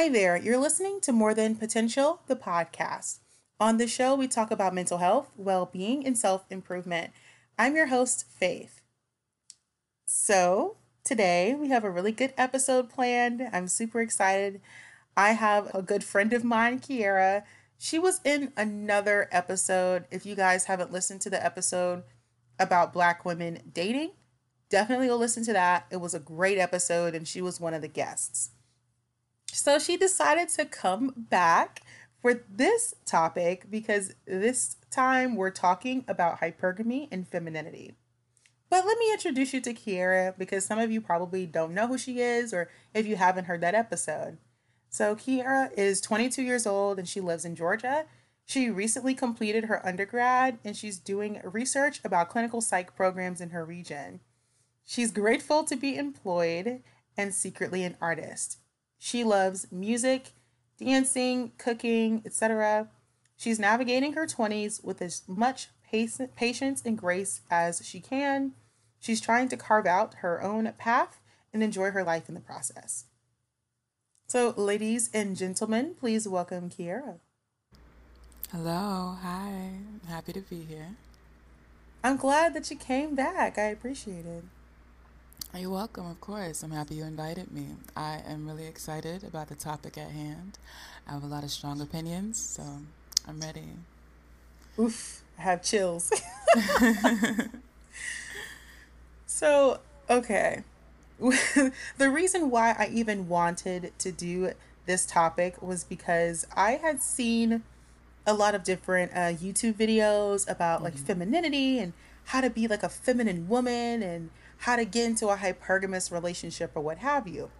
Hi there, you're listening to More Than Potential, the podcast. On the show, we talk about mental health, well being, and self improvement. I'm your host, Faith. So, today we have a really good episode planned. I'm super excited. I have a good friend of mine, Kiera. She was in another episode. If you guys haven't listened to the episode about Black women dating, definitely go listen to that. It was a great episode, and she was one of the guests. So she decided to come back for this topic because this time we're talking about hypergamy and femininity. But let me introduce you to Kiera because some of you probably don't know who she is or if you haven't heard that episode. So Kiera is 22 years old and she lives in Georgia. She recently completed her undergrad and she's doing research about clinical psych programs in her region. She's grateful to be employed and secretly an artist. She loves music, dancing, cooking, etc. She's navigating her 20s with as much patience and grace as she can. She's trying to carve out her own path and enjoy her life in the process. So, ladies and gentlemen, please welcome Kiera. Hello, hi. Happy to be here. I'm glad that you came back. I appreciate it. You're welcome, of course. I'm happy you invited me. I am really excited about the topic at hand. I have a lot of strong opinions, so I'm ready. Oof, I have chills. so, okay. the reason why I even wanted to do this topic was because I had seen a lot of different uh, YouTube videos about like mm-hmm. femininity and how to be like a feminine woman and how to get into a hypergamous relationship or what have you.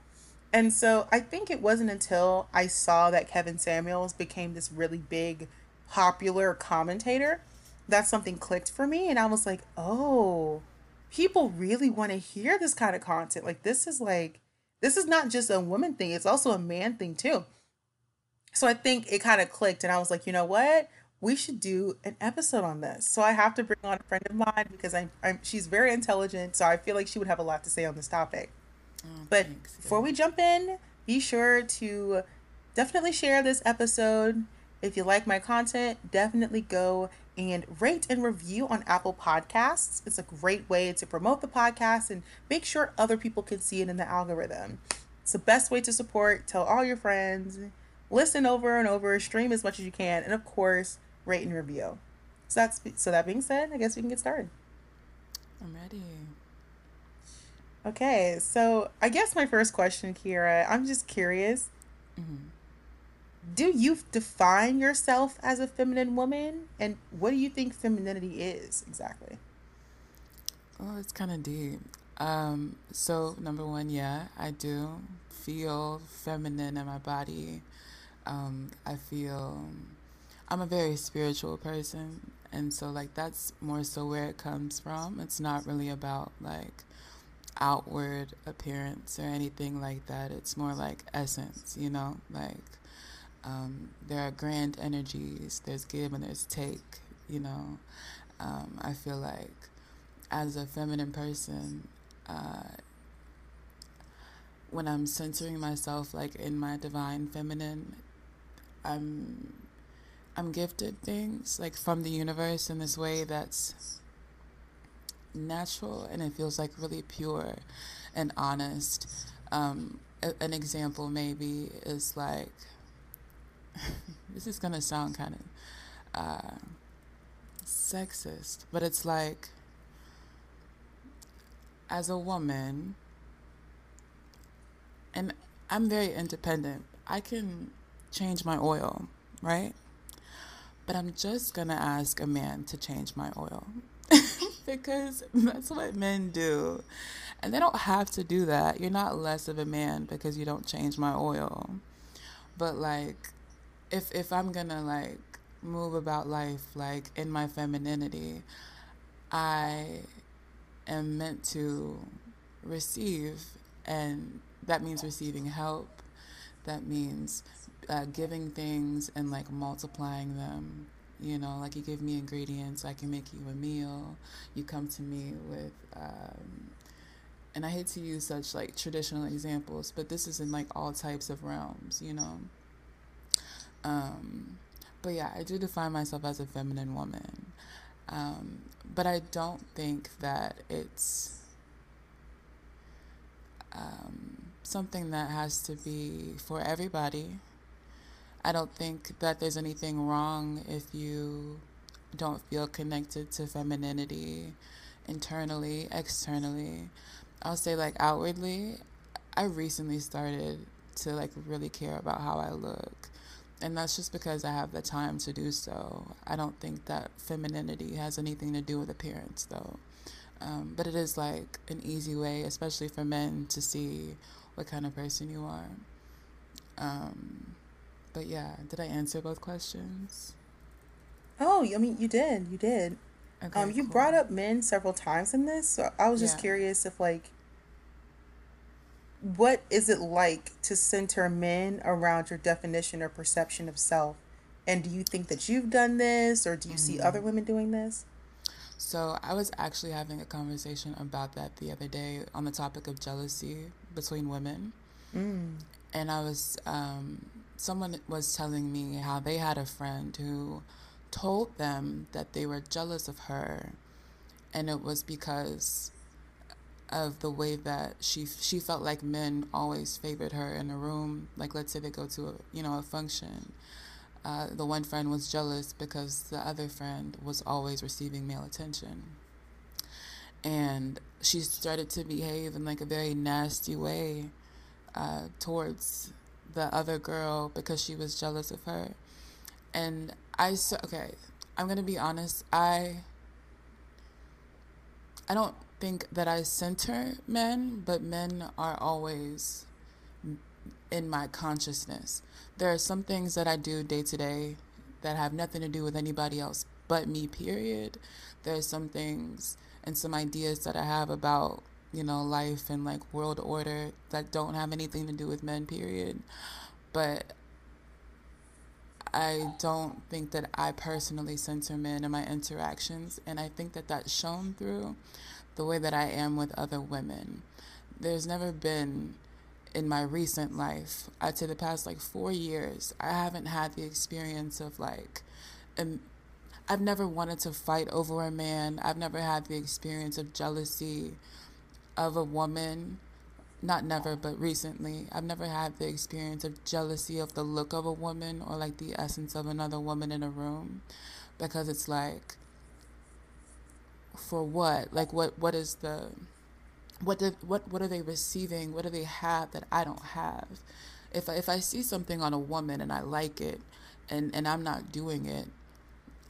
And so I think it wasn't until I saw that Kevin Samuels became this really big, popular commentator that something clicked for me. And I was like, oh, people really want to hear this kind of content. Like, this is like, this is not just a woman thing, it's also a man thing too. So I think it kind of clicked. And I was like, you know what? We should do an episode on this. So I have to bring on a friend of mine because I'm, I'm she's very intelligent, so I feel like she would have a lot to say on this topic. Oh, but thanks. before we jump in, be sure to definitely share this episode. If you like my content, definitely go and rate and review on Apple Podcasts. It's a great way to promote the podcast and make sure other people can see it in the algorithm. It's the best way to support. Tell all your friends, listen over and over, stream as much as you can, and of course, rate and review. So that's so that being said, I guess we can get started. I'm ready. Okay, so I guess my first question, Kiera, I'm just curious. Mm-hmm. Do you define yourself as a feminine woman, and what do you think femininity is exactly? Oh, it's kind of deep. Um, so number one, yeah, I do feel feminine in my body. Um, I feel I'm a very spiritual person, and so like that's more so where it comes from. It's not really about like outward appearance or anything like that. It's more like essence, you know, like um, there are grand energies, there's give and there's take, you know. Um, I feel like as a feminine person, uh, when I'm centering myself like in my divine feminine, I'm I'm gifted things like from the universe in this way that's natural and it feels like really pure and honest. Um, a, an example maybe is like this is gonna sound kind of uh, sexist, but it's like as a woman, and I'm very independent. I can change my oil, right? But I'm just gonna ask a man to change my oil because that's what men do. And they don't have to do that. You're not less of a man because you don't change my oil. But like if if I'm gonna like move about life like in my femininity, I am meant to receive and that means receiving help. That means uh, giving things and like multiplying them. You know, like you give me ingredients, I can make you a meal. You come to me with, um, and I hate to use such like traditional examples, but this is in like all types of realms, you know. Um, but yeah, I do define myself as a feminine woman. Um, but I don't think that it's um, something that has to be for everybody. I don't think that there's anything wrong if you don't feel connected to femininity internally, externally. I'll say like outwardly, I recently started to like really care about how I look. And that's just because I have the time to do so. I don't think that femininity has anything to do with appearance though. Um, but it is like an easy way, especially for men, to see what kind of person you are. Um, but yeah, did I answer both questions? Oh, I mean, you did. You did. Okay, um, you cool. brought up men several times in this, so I was just yeah. curious if like, what is it like to center men around your definition or perception of self? And do you think that you've done this, or do you mm-hmm. see other women doing this? So I was actually having a conversation about that the other day on the topic of jealousy between women. Mm. And I was, um, someone was telling me how they had a friend who told them that they were jealous of her. And it was because of the way that she she felt like men always favored her in a room. Like let's say they go to a you know a function, uh, the one friend was jealous because the other friend was always receiving male attention. And she started to behave in like a very nasty way uh, towards the other girl because she was jealous of her. And I so okay, I'm gonna be honest. I I don't think that I center men, but men are always in my consciousness. There are some things that I do day to day that have nothing to do with anybody else but me, period. There are some things and some ideas that I have about, you know, life and like world order that don't have anything to do with men, period. But I don't think that I personally center men in my interactions, and I think that that's shown through the way that I am with other women. There's never been in my recent life, I'd say the past like four years, I haven't had the experience of like, um, I've never wanted to fight over a man. I've never had the experience of jealousy of a woman. Not never, but recently. I've never had the experience of jealousy of the look of a woman or like the essence of another woman in a room because it's like, for what? Like, what? what is the what did what what are they receiving what do they have that i don't have if I, if i see something on a woman and i like it and and i'm not doing it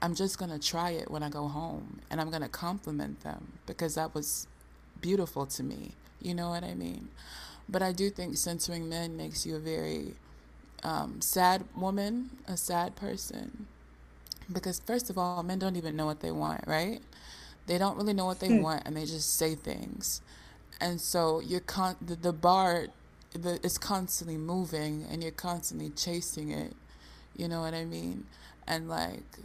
i'm just going to try it when i go home and i'm going to compliment them because that was beautiful to me you know what i mean? But i do think censoring men makes you a very um, sad woman a sad person. Because first of all men don't even know what they want right? They don't really know what they hmm. want and they just say things. And so you're con the, the bar the, is constantly moving and you're constantly chasing it. You know what i mean? And like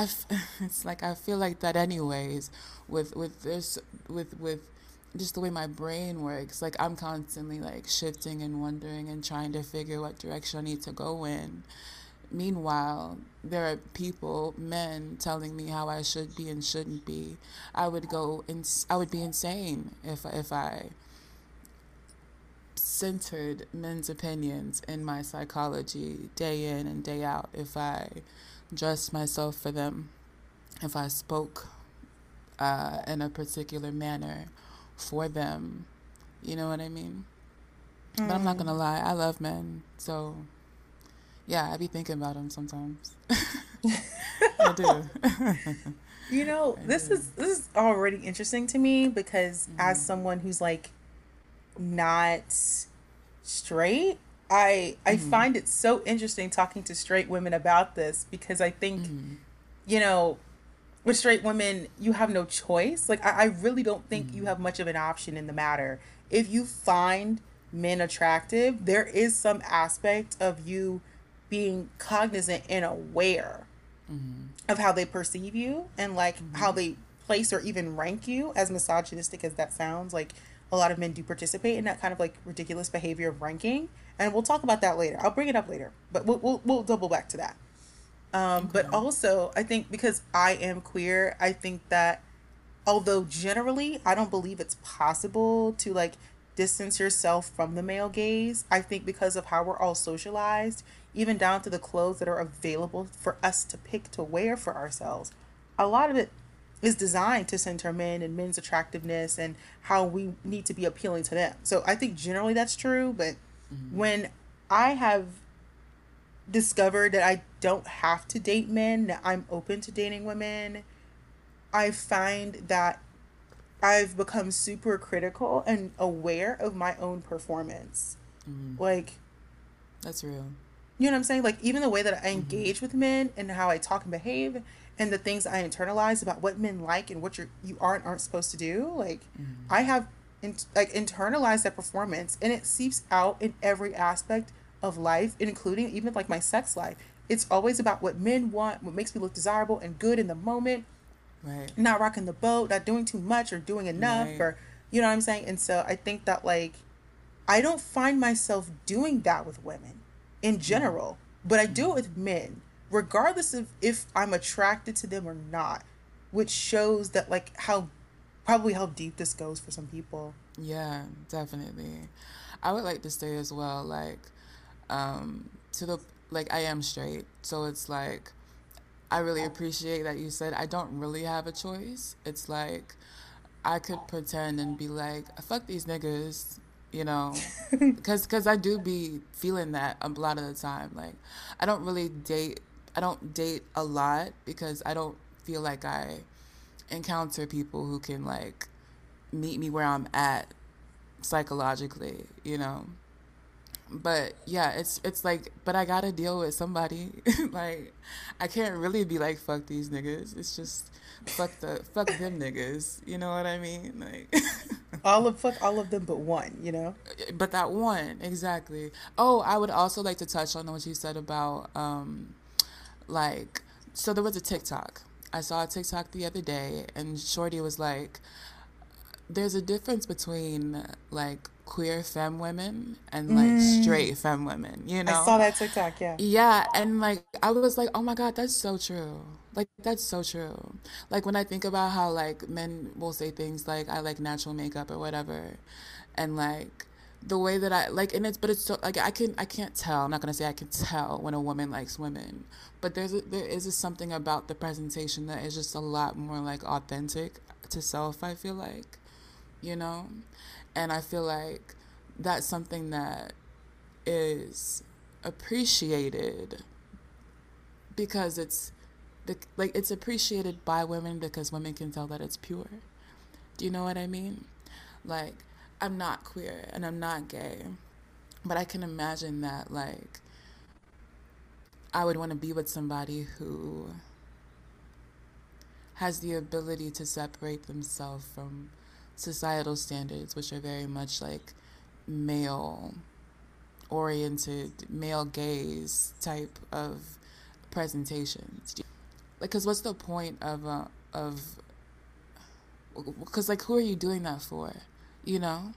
I f- it's like i feel like that anyways with with this with with just the way my brain works like i'm constantly like shifting and wondering and trying to figure what direction i need to go in meanwhile, there are people, men, telling me how I should be and shouldn't be. I would go, ins- I would be insane if if I centered men's opinions in my psychology day in and day out. If I dressed myself for them, if I spoke uh, in a particular manner for them, you know what I mean. Mm. But I'm not gonna lie, I love men, so yeah, I be thinking about them sometimes. I do. you know, I this do. is this is already interesting to me because mm-hmm. as someone who's like not straight, I I mm-hmm. find it so interesting talking to straight women about this because I think mm-hmm. you know with straight women you have no choice. Like I, I really don't think you mm-hmm. have much of an option in the matter. If you find men attractive, there is some aspect of you being cognizant and aware mm-hmm. of how they perceive you and like mm-hmm. how they place or even rank you as misogynistic as that sounds like a lot of men do participate in that kind of like ridiculous behavior of ranking and we'll talk about that later i'll bring it up later but we'll, we'll, we'll double back to that um, okay. but also i think because i am queer i think that although generally i don't believe it's possible to like distance yourself from the male gaze. I think because of how we're all socialized, even down to the clothes that are available for us to pick to wear for ourselves, a lot of it is designed to center men and men's attractiveness and how we need to be appealing to them. So I think generally that's true, but mm-hmm. when I have discovered that I don't have to date men, that I'm open to dating women, I find that I've become super critical and aware of my own performance. Mm-hmm. Like, that's real. You know what I'm saying? Like, even the way that I mm-hmm. engage mm-hmm. with men and how I talk and behave and the things I internalize about what men like and what you're, you aren't aren't supposed to do. Like, mm-hmm. I have in, like internalized that performance and it seeps out in every aspect of life, including even like my sex life. It's always about what men want, what makes me look desirable and good in the moment right not rocking the boat not doing too much or doing enough right. or you know what i'm saying and so i think that like i don't find myself doing that with women in mm-hmm. general but i do it with men regardless of if i'm attracted to them or not which shows that like how probably how deep this goes for some people yeah definitely i would like to say as well like um to the like i am straight so it's like I really appreciate that you said I don't really have a choice. It's like I could pretend and be like, fuck these niggas, you know, because cause I do be feeling that a lot of the time. Like, I don't really date, I don't date a lot because I don't feel like I encounter people who can like meet me where I'm at psychologically, you know but yeah, it's it's like, but I gotta deal with somebody. like, I can't really be like fuck these niggas. It's just fuck the fuck them niggas. You know what I mean? Like, all of fuck all of them but one. You know. But that one exactly. Oh, I would also like to touch on what you said about um, like, so there was a TikTok. I saw a TikTok the other day, and Shorty was like, "There's a difference between like." queer femme women and like mm. straight femme women, you know? I saw that TikTok, yeah. Yeah, and like I was like, oh my God, that's so true. Like that's so true. Like when I think about how like men will say things like I like natural makeup or whatever and like the way that I like and it's but it's so like I can I can't tell I'm not gonna say I can tell when a woman likes women but there's a, there is a something about the presentation that is just a lot more like authentic to self I feel like you know and I feel like that's something that is appreciated because it's the, like it's appreciated by women because women can tell that it's pure. Do you know what I mean? Like I'm not queer and I'm not gay, but I can imagine that like I would want to be with somebody who has the ability to separate themselves from societal standards, which are very much like male oriented, male gaze type of presentations. Like, cause what's the point of uh, of? Cause like, who are you doing that for? You know,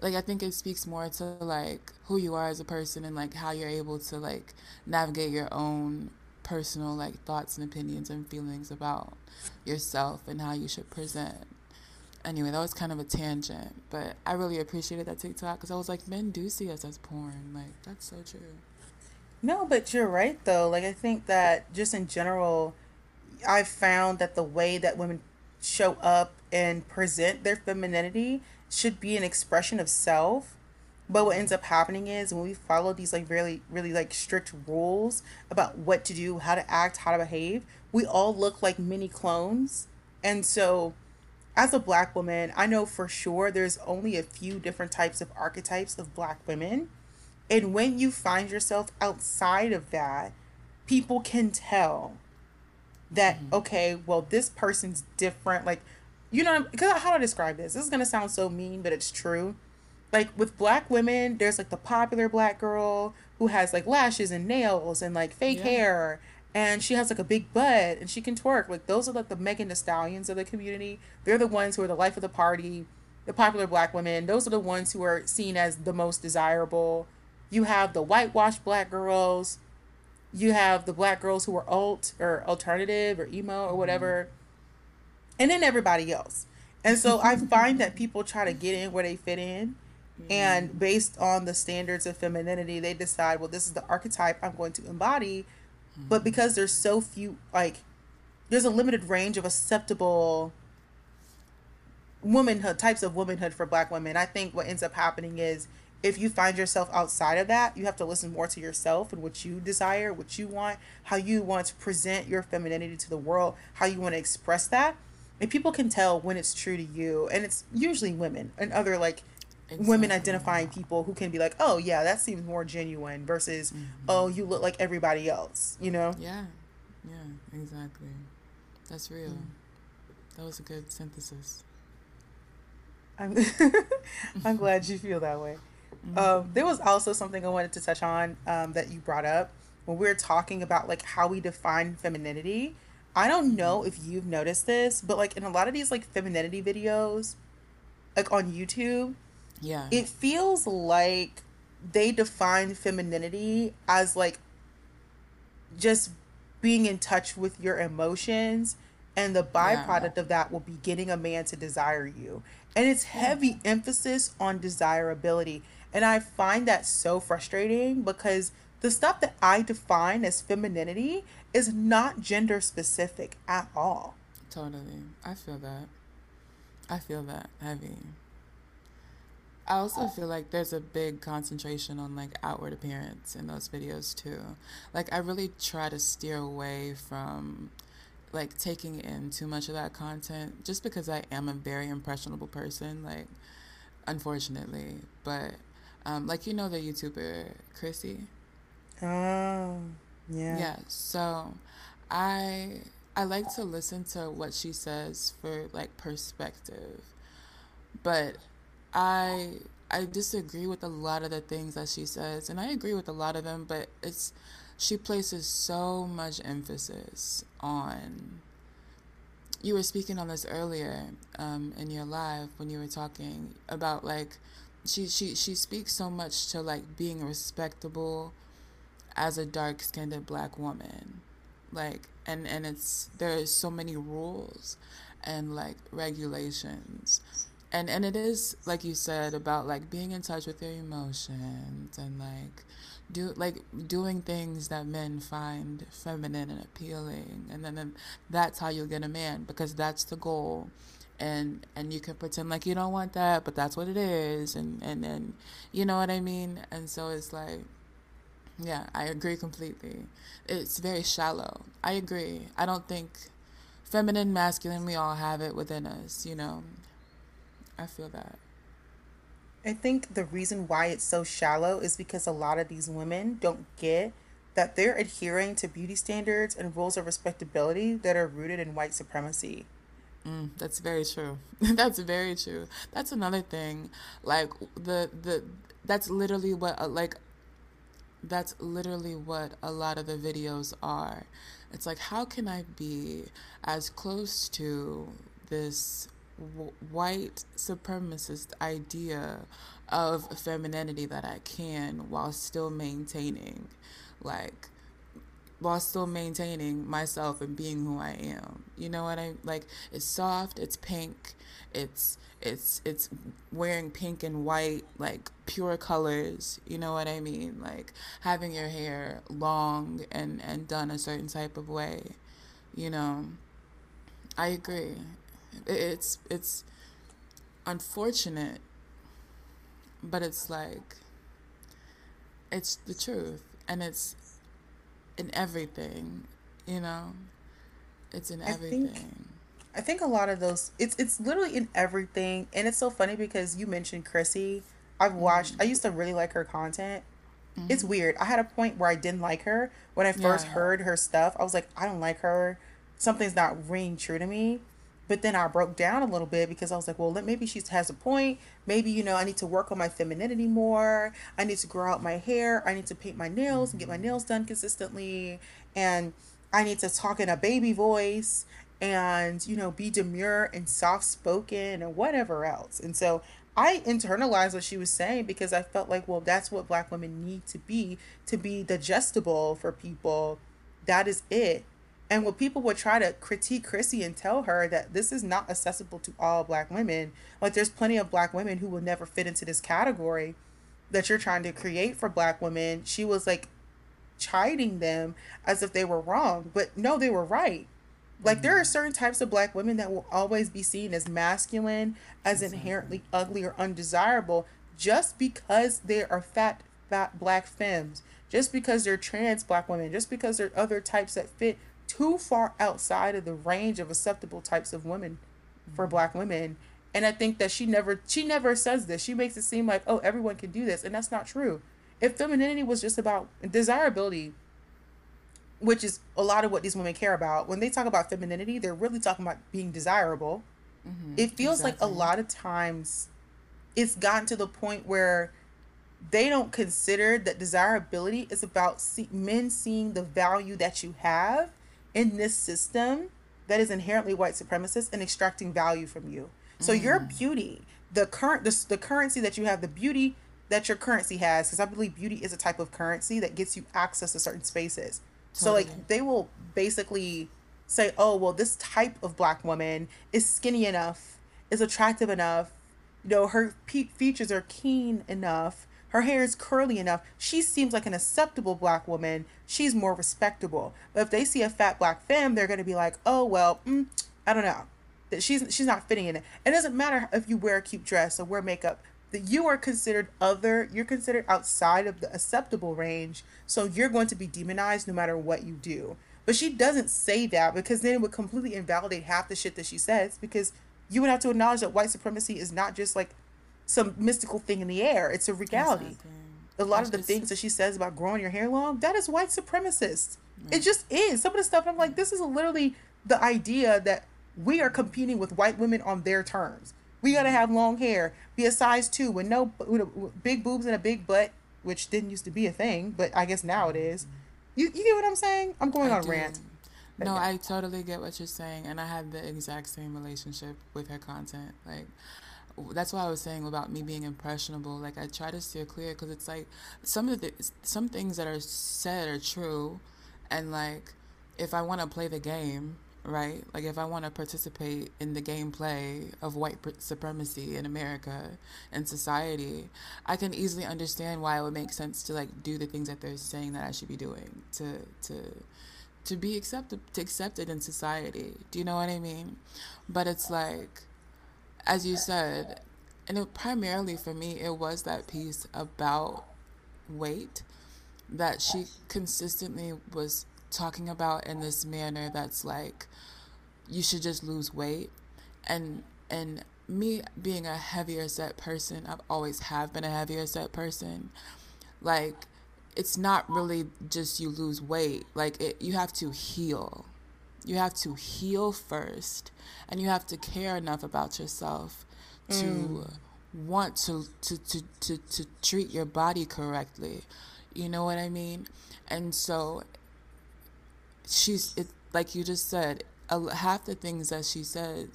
like I think it speaks more to like who you are as a person and like how you're able to like navigate your own personal like thoughts and opinions and feelings about yourself and how you should present. Anyway, that was kind of a tangent, but I really appreciated that TikTok because I was like, men do see us as porn. Like, that's so true. No, but you're right though. Like I think that just in general, I've found that the way that women show up and present their femininity should be an expression of self. But what ends up happening is when we follow these like really really like strict rules about what to do, how to act, how to behave, we all look like mini clones. And so as a black woman, I know for sure there's only a few different types of archetypes of black women. And when you find yourself outside of that, people can tell that mm-hmm. okay, well this person's different like you know because how to describe this? This is going to sound so mean but it's true. Like with black women there's like the popular black girl who has like lashes and nails and like fake yeah. hair and she has like a big butt and she can twerk. Like those are like the Megan Thee Stallions of the community. They're the ones who are the life of the party the popular black women. Those are the ones who are seen as the most desirable. You have the whitewashed black girls you have the black girls who are alt or alternative or emo or mm-hmm. whatever and then everybody else. And so I find that people try to get in where they fit in. And mm-hmm. based on the standards of femininity, they decide, well, this is the archetype I'm going to embody. But mm-hmm. because there's so few, like, there's a limited range of acceptable womanhood, types of womanhood for black women, I think what ends up happening is if you find yourself outside of that, you have to listen more to yourself and what you desire, what you want, how you want to present your femininity to the world, how you want to express that. And people can tell when it's true to you. And it's usually women and other like exactly. women identifying people who can be like oh yeah that seems more genuine versus mm-hmm. oh you look like everybody else you know? Yeah. Yeah exactly. That's real. Mm. that was a good synthesis. I'm i'm glad you feel that way mm-hmm. um, there was also something i wanted to touch on um, that you brought up when we were talking about like how we define femininity I don't know if you've noticed this, but like in a lot of these like femininity videos, like on YouTube, yeah, it feels like they define femininity as like just being in touch with your emotions and the byproduct yeah. of that will be getting a man to desire you and it's heavy emphasis on desirability and i find that so frustrating because the stuff that i define as femininity is not gender specific at all. Totally. I feel that. I feel that heavy. I also feel like there's a big concentration on like outward appearance in those videos too. Like I really try to steer away from like taking in too much of that content just because I am a very impressionable person like unfortunately, but um like you know the YouTuber Chrissy? Oh. Yeah. Yeah. So I I like to listen to what she says for like perspective. But I I disagree with a lot of the things that she says and I agree with a lot of them, but it's she places so much emphasis on you were speaking on this earlier um, in your live when you were talking about like she, she she speaks so much to like being respectable as a dark skinned black woman. Like and and it's there's so many rules and like regulations. And and it is like you said about like being in touch with your emotions and like do like doing things that men find feminine and appealing and then, then that's how you'll get a man because that's the goal and and you can pretend like you don't want that but that's what it is and and then you know what i mean and so it's like yeah, I agree completely. It's very shallow. I agree. I don't think feminine, masculine, we all have it within us, you know. I feel that. I think the reason why it's so shallow is because a lot of these women don't get that they're adhering to beauty standards and rules of respectability that are rooted in white supremacy. Mm, that's very true. that's very true. That's another thing. Like the the that's literally what uh, like that's literally what a lot of the videos are. It's like, how can I be as close to this w- white supremacist idea of femininity that I can while still maintaining like while still maintaining myself and being who I am. You know what I like it's soft, it's pink, it's it's it's wearing pink and white like pure colors, you know what I mean? Like having your hair long and and done a certain type of way. You know. I agree. It's it's unfortunate, but it's like it's the truth and it's in everything, you know? It's in everything. I think, I think a lot of those it's it's literally in everything and it's so funny because you mentioned Chrissy. I've watched mm-hmm. I used to really like her content. Mm-hmm. It's weird. I had a point where I didn't like her when I first yeah. heard her stuff. I was like, I don't like her. Something's not ringing true to me. But then I broke down a little bit because I was like, well, maybe she has a point. Maybe, you know, I need to work on my femininity more. I need to grow out my hair. I need to paint my nails and get my mm-hmm. nails done consistently. And I need to talk in a baby voice and, you know, be demure and soft spoken and whatever else. And so I internalized what she was saying because I felt like, well, that's what black women need to be to be digestible for people. That is it. And when people would try to critique Chrissy and tell her that this is not accessible to all black women, like there's plenty of black women who will never fit into this category that you're trying to create for black women, she was like chiding them as if they were wrong. But no, they were right. Like there are mm-hmm. certain types of black women that will always be seen as masculine, as inherently ugly or undesirable just because they are fat, fat black femmes, just because they're trans black women, just because they're other types that fit too far outside of the range of acceptable types of women for black women. And i think that she never she never says this. She makes it seem like oh everyone can do this. And that's not true. If femininity was just about desirability which is a lot of what these women care about when they talk about femininity they're really talking about being desirable. Mm-hmm, it feels exactly. like a lot of times it's gotten to the point where they don't consider that desirability is about see- men seeing the value that you have in this system that is inherently white supremacist and extracting value from you. So mm. your beauty, the current the, the currency that you have, the beauty that your currency has, because I believe beauty is a type of currency that gets you access to certain spaces. Totally. So like they will basically say, oh well, this type of black woman is skinny enough, is attractive enough, you know, her pe- features are keen enough her hair is curly enough. She seems like an acceptable black woman. She's more respectable. But if they see a fat black femme, they're going to be like, oh, well, mm, I don't know. That she's she's not fitting in it. It doesn't matter if you wear a cute dress or wear makeup. That you are considered other. You're considered outside of the acceptable range. So you're going to be demonized no matter what you do. But she doesn't say that because then it would completely invalidate half the shit that she says because you would have to acknowledge that white supremacy is not just like some mystical thing in the air. It's a reality. Exactly. A lot of the things that she says about growing your hair long, that is white supremacist. It just is. Some of the stuff I'm like, this is literally the idea that we are competing with white women on their terms. We gotta have long hair, be a size two with no with big boobs and a big butt, which didn't used to be a thing, but I guess now it is. Mm-hmm. You you get what I'm saying? I'm going I on do. rant. No, I totally get what you're saying, and I had the exact same relationship with her content. Like, that's why I was saying about me being impressionable. Like I try to steer clear because it's like some of the some things that are said are true, and like if I want to play the game, right? Like if I want to participate in the gameplay of white supremacy in America and society, I can easily understand why it would make sense to like do the things that they're saying that I should be doing to to to be accepted to accepted in society. Do you know what I mean? But it's like as you said, and it, primarily for me, it was that piece about weight that she consistently was talking about in this manner that's like you should just lose weight. And and me being a heavier set person i've always have been a heavier set person. Like it's not really just you lose weight. Like it you have to heal you have to heal first and you have to care enough about yourself to mm. want to, to, to, to, to treat your body correctly. You know what I mean? And so she's it like you just said, half the things that she said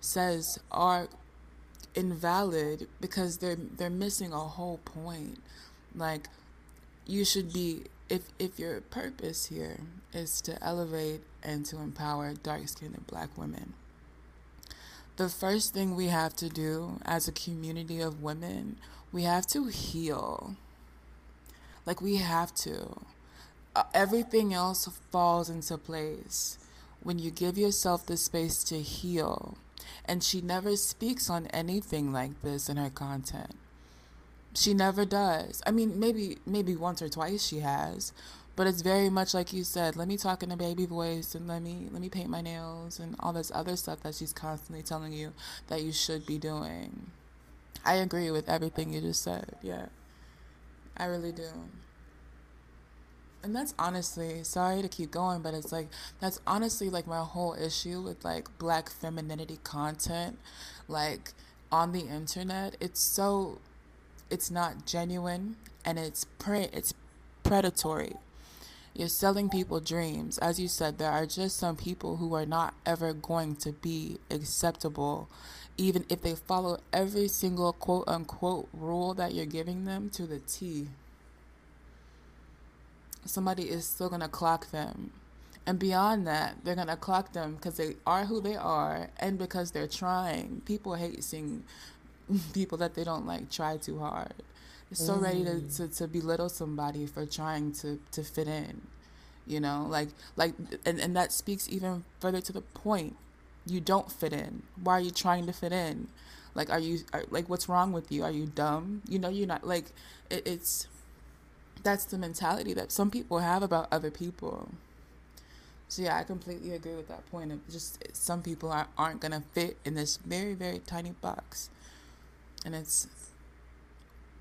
says are invalid because they're they're missing a whole point. Like you should be if if your purpose here is to elevate and to empower dark-skinned black women the first thing we have to do as a community of women we have to heal. Like we have to. Uh, everything else falls into place when you give yourself the space to heal. And she never speaks on anything like this in her content she never does. I mean, maybe maybe once or twice she has, but it's very much like you said. Let me talk in a baby voice and let me let me paint my nails and all this other stuff that she's constantly telling you that you should be doing. I agree with everything you just said. Yeah. I really do. And that's honestly, sorry to keep going, but it's like that's honestly like my whole issue with like black femininity content like on the internet. It's so it's not genuine and it's pre- it's predatory. You're selling people dreams. As you said, there are just some people who are not ever going to be acceptable, even if they follow every single quote unquote rule that you're giving them to the T. Somebody is still going to clock them. And beyond that, they're going to clock them because they are who they are and because they're trying. People hate seeing people that they don't like try too hard. so mm. ready to, mm. to, to belittle somebody for trying to, to fit in. You know, like like and, and that speaks even further to the point. You don't fit in. Why are you trying to fit in? Like are you are, like what's wrong with you? Are you dumb? You know you're not like it, it's that's the mentality that some people have about other people. So yeah, I completely agree with that point of just some people aren't, aren't gonna fit in this very very tiny box. And it's,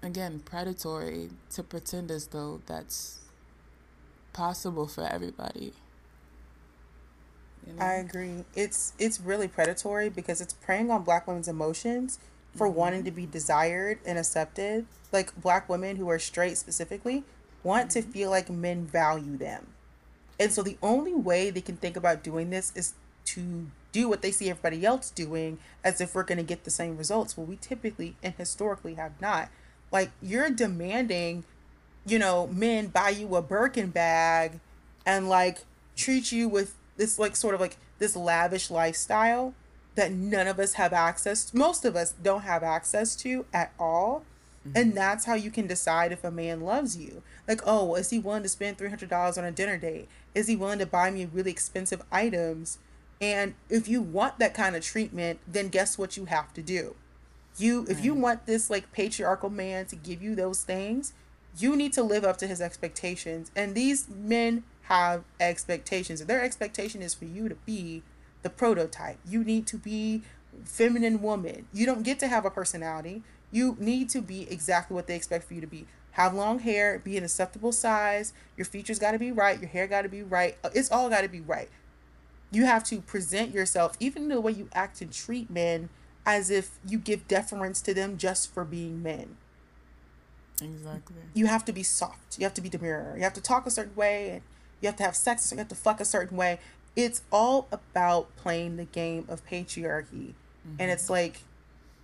again, predatory to pretend as though that's possible for everybody. You know? I agree. It's it's really predatory because it's preying on black women's emotions for mm-hmm. wanting to be desired and accepted. Like black women who are straight specifically want mm-hmm. to feel like men value them. And so the only way they can think about doing this is to do what they see everybody else doing as if we're going to get the same results. Well, we typically and historically have not. Like, you're demanding, you know, men buy you a Birkin bag and like treat you with this, like, sort of like this lavish lifestyle that none of us have access to. Most of us don't have access to at all. Mm-hmm. And that's how you can decide if a man loves you. Like, oh, is he willing to spend $300 on a dinner date? Is he willing to buy me really expensive items? And if you want that kind of treatment, then guess what you have to do? You if you want this like patriarchal man to give you those things, you need to live up to his expectations. And these men have expectations. Their expectation is for you to be the prototype. You need to be feminine woman. You don't get to have a personality. You need to be exactly what they expect for you to be. Have long hair, be an acceptable size, your features got to be right, your hair got to be right. Uh, it's all got to be right you have to present yourself, even the way you act and treat men, as if you give deference to them just for being men. Exactly. You have to be soft. You have to be demure. You have to talk a certain way, and you have to have sex. You have to fuck a certain way. It's all about playing the game of patriarchy, mm-hmm. and it's like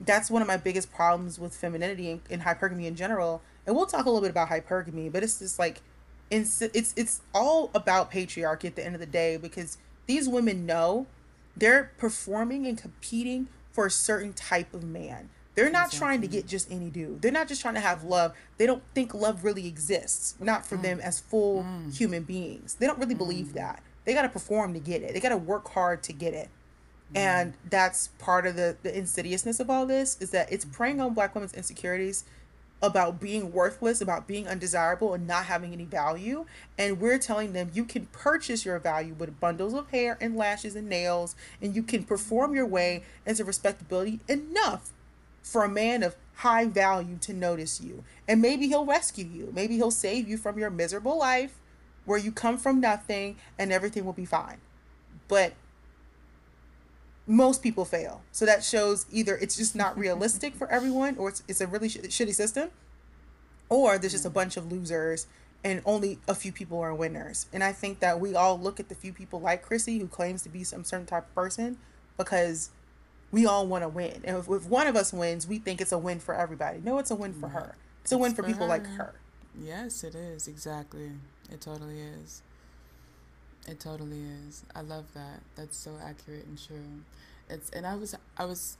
that's one of my biggest problems with femininity and, and hypergamy in general. And we'll talk a little bit about hypergamy, but it's just like, it's it's it's all about patriarchy at the end of the day because these women know they're performing and competing for a certain type of man. They're not exactly. trying to get just any dude. They're not just trying to have love. They don't think love really exists, not for mm. them as full mm. human beings. They don't really mm. believe that. They got to perform to get it. They got to work hard to get it. Mm. And that's part of the, the insidiousness of all this is that it's preying on black women's insecurities about being worthless, about being undesirable and not having any value. And we're telling them you can purchase your value with bundles of hair and lashes and nails, and you can perform your way into respectability enough for a man of high value to notice you. And maybe he'll rescue you. Maybe he'll save you from your miserable life where you come from nothing and everything will be fine. But most people fail. So that shows either it's just not realistic for everyone, or it's, it's a really sh- shitty system, or there's just a bunch of losers and only a few people are winners. And I think that we all look at the few people like Chrissy who claims to be some certain type of person because we all want to win. And if, if, one of us wins, we think it's a win for everybody. No, it's a win for mm-hmm. her. It's a win for, for people her. like her. Yes, it is. Exactly. It totally is. It totally is. I love that. That's so accurate and true. It's and I was I was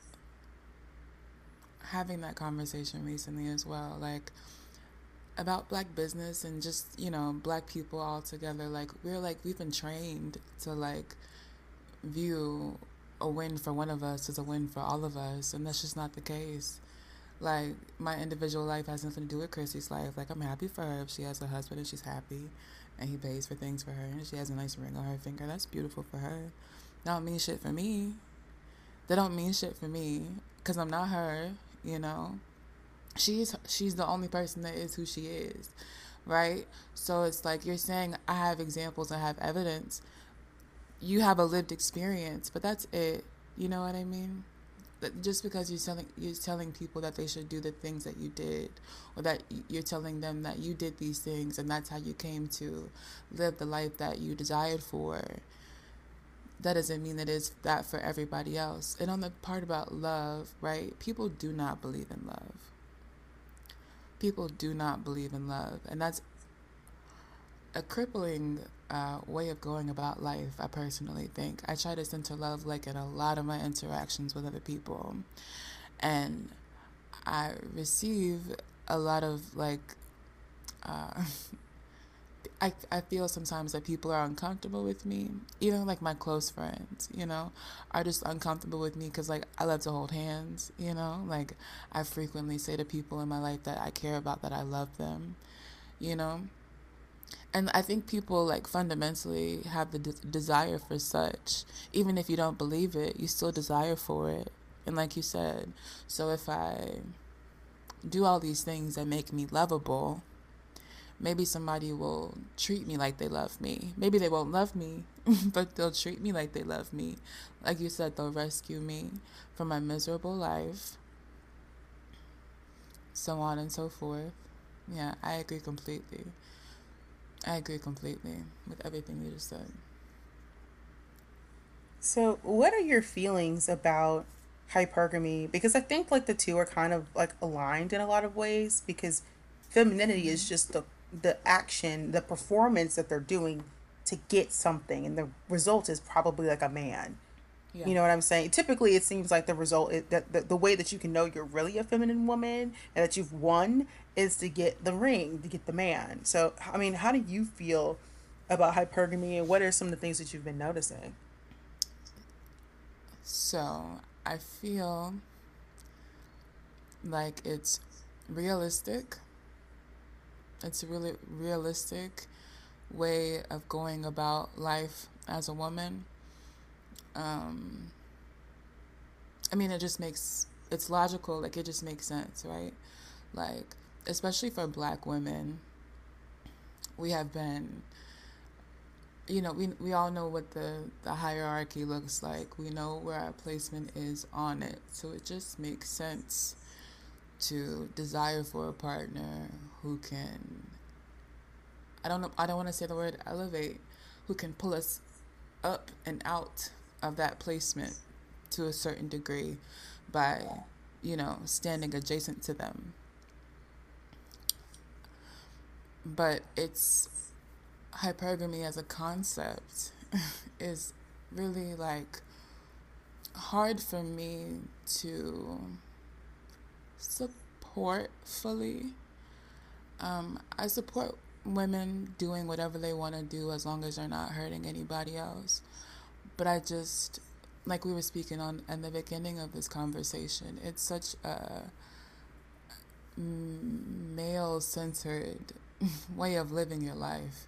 having that conversation recently as well. Like about black business and just, you know, black people all together. Like we're like we've been trained to like view a win for one of us as a win for all of us and that's just not the case. Like my individual life has nothing to do with Chrissy's life. Like I'm happy for her if she has a husband and she's happy and he pays for things for her and she has a nice ring on her finger. That's beautiful for her. That don't mean shit for me. That don't mean shit for me because I'm not her, you know. She's she's the only person that is who she is, right? So it's like you're saying I have examples, I have evidence. You have a lived experience, but that's it. You know what I mean? Just because you're telling you're telling people that they should do the things that you did or that you're telling them that you did these things and that's how you came to live the life that you desired for that doesn't mean that it's that for everybody else. And on the part about love right people do not believe in love. People do not believe in love. And that's a crippling uh, way of going about life, I personally think. I try to center love like in a lot of my interactions with other people. And I receive a lot of like, uh, I, I feel sometimes that people are uncomfortable with me, even like my close friends, you know, are just uncomfortable with me because like I love to hold hands, you know, like I frequently say to people in my life that I care about, that I love them, you know and I think people like fundamentally have the de- desire for such. Even if you don't believe it, you still desire for it. And like you said, so if I do all these things that make me lovable, maybe somebody will treat me like they love me. Maybe they won't love me, but they'll treat me like they love me. Like you said, they'll rescue me from my miserable life, so on and so forth. Yeah, I agree completely. I agree completely with everything you just said. So, what are your feelings about hypergamy? Because I think like the two are kind of like aligned in a lot of ways because femininity is just the the action, the performance that they're doing to get something and the result is probably like a man. Yeah. You know what I'm saying? Typically, it seems like the result is that the, the way that you can know you're really a feminine woman and that you've won is to get the ring, to get the man. So, I mean, how do you feel about hypergamy and what are some of the things that you've been noticing? So, I feel like it's realistic. It's a really realistic way of going about life as a woman um, I mean, it just makes it's logical. Like it just makes sense, right? Like especially for Black women, we have been. You know, we we all know what the the hierarchy looks like. We know where our placement is on it, so it just makes sense to desire for a partner who can. I don't know. I don't want to say the word elevate. Who can pull us up and out of that placement to a certain degree by, you know, standing adjacent to them. But it's hypergamy as a concept is really like hard for me to support fully. Um, I support women doing whatever they want to do as long as they're not hurting anybody else. But I just, like we were speaking on in the beginning of this conversation, it's such a male centered way of living your life.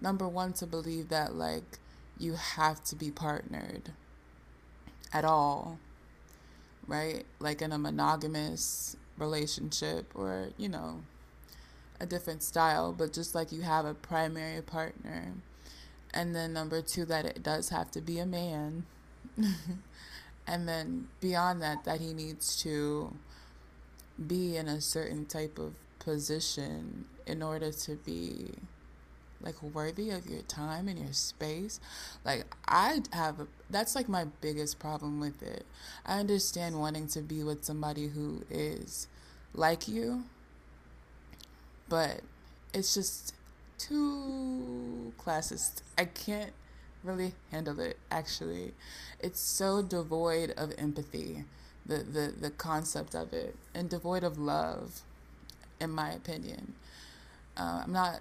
Number one, to believe that, like, you have to be partnered at all, right? Like in a monogamous relationship or, you know, a different style, but just like you have a primary partner and then number two, that it does have to be a man. and then beyond that, that he needs to be in a certain type of position in order to be like worthy of your time and your space. Like i have a, that's like my biggest problem with it. I understand wanting to be with somebody who is like you but it's just too classist i can't really handle it actually. It's so devoid of empathy the, the, the concept of it and devoid of love in my opinion uh, i'm not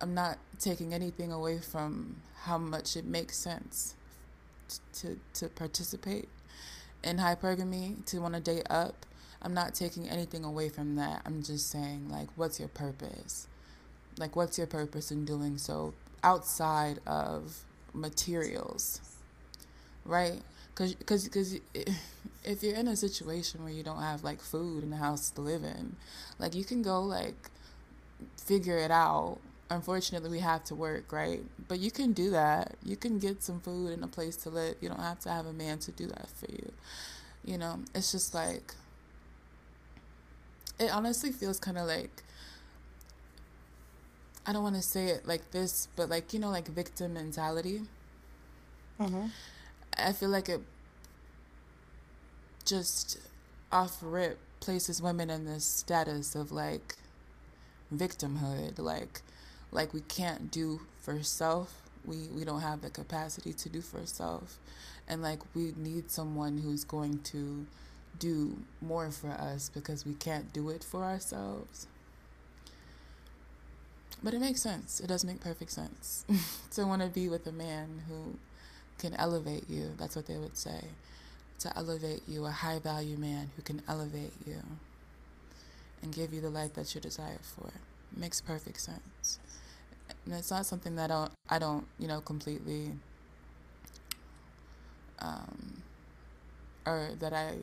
i'm not taking anything away from how much it makes sense to to participate in hypergamy to want to date up. I'm not taking anything away from that. I'm just saying like what's your purpose? Like what's your purpose in doing so outside of materials? Right? Because because if you're in a situation where you don't have like food in the house to live in like you can go like figure it out. Unfortunately we have to work right? But you can do that. You can get some food and a place to live. You don't have to have a man to do that for you. You know it's just like it honestly feels kind of like I don't want to say it like this, but like, you know, like victim mentality. Mm-hmm. I feel like it just off rip places women in this status of like victimhood, like like we can't do for self. We we don't have the capacity to do for self. And like we need someone who's going to do more for us because we can't do it for ourselves. But it makes sense. It does make perfect sense to want to be with a man who can elevate you. That's what they would say. To elevate you, a high value man who can elevate you and give you the life that you desire for. It makes perfect sense. And it's not something that I don't, I don't you know, completely, um, or that I,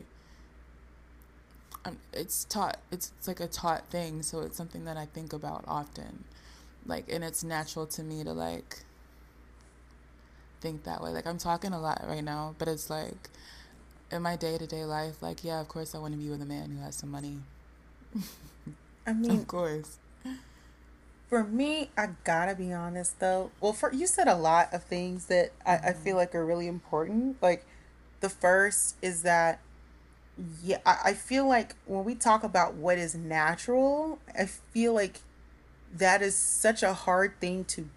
um, it's taught, it's, it's like a taught thing, so it's something that I think about often like and it's natural to me to like think that way like i'm talking a lot right now but it's like in my day-to-day life like yeah of course i want to be with a man who has some money i mean of course. for me i gotta be honest though. Well for you said a lot of things that I, I feel like are really important. Like the first is that yeah I, I feel like when we talk about what is natural i feel like that is such a hard thing to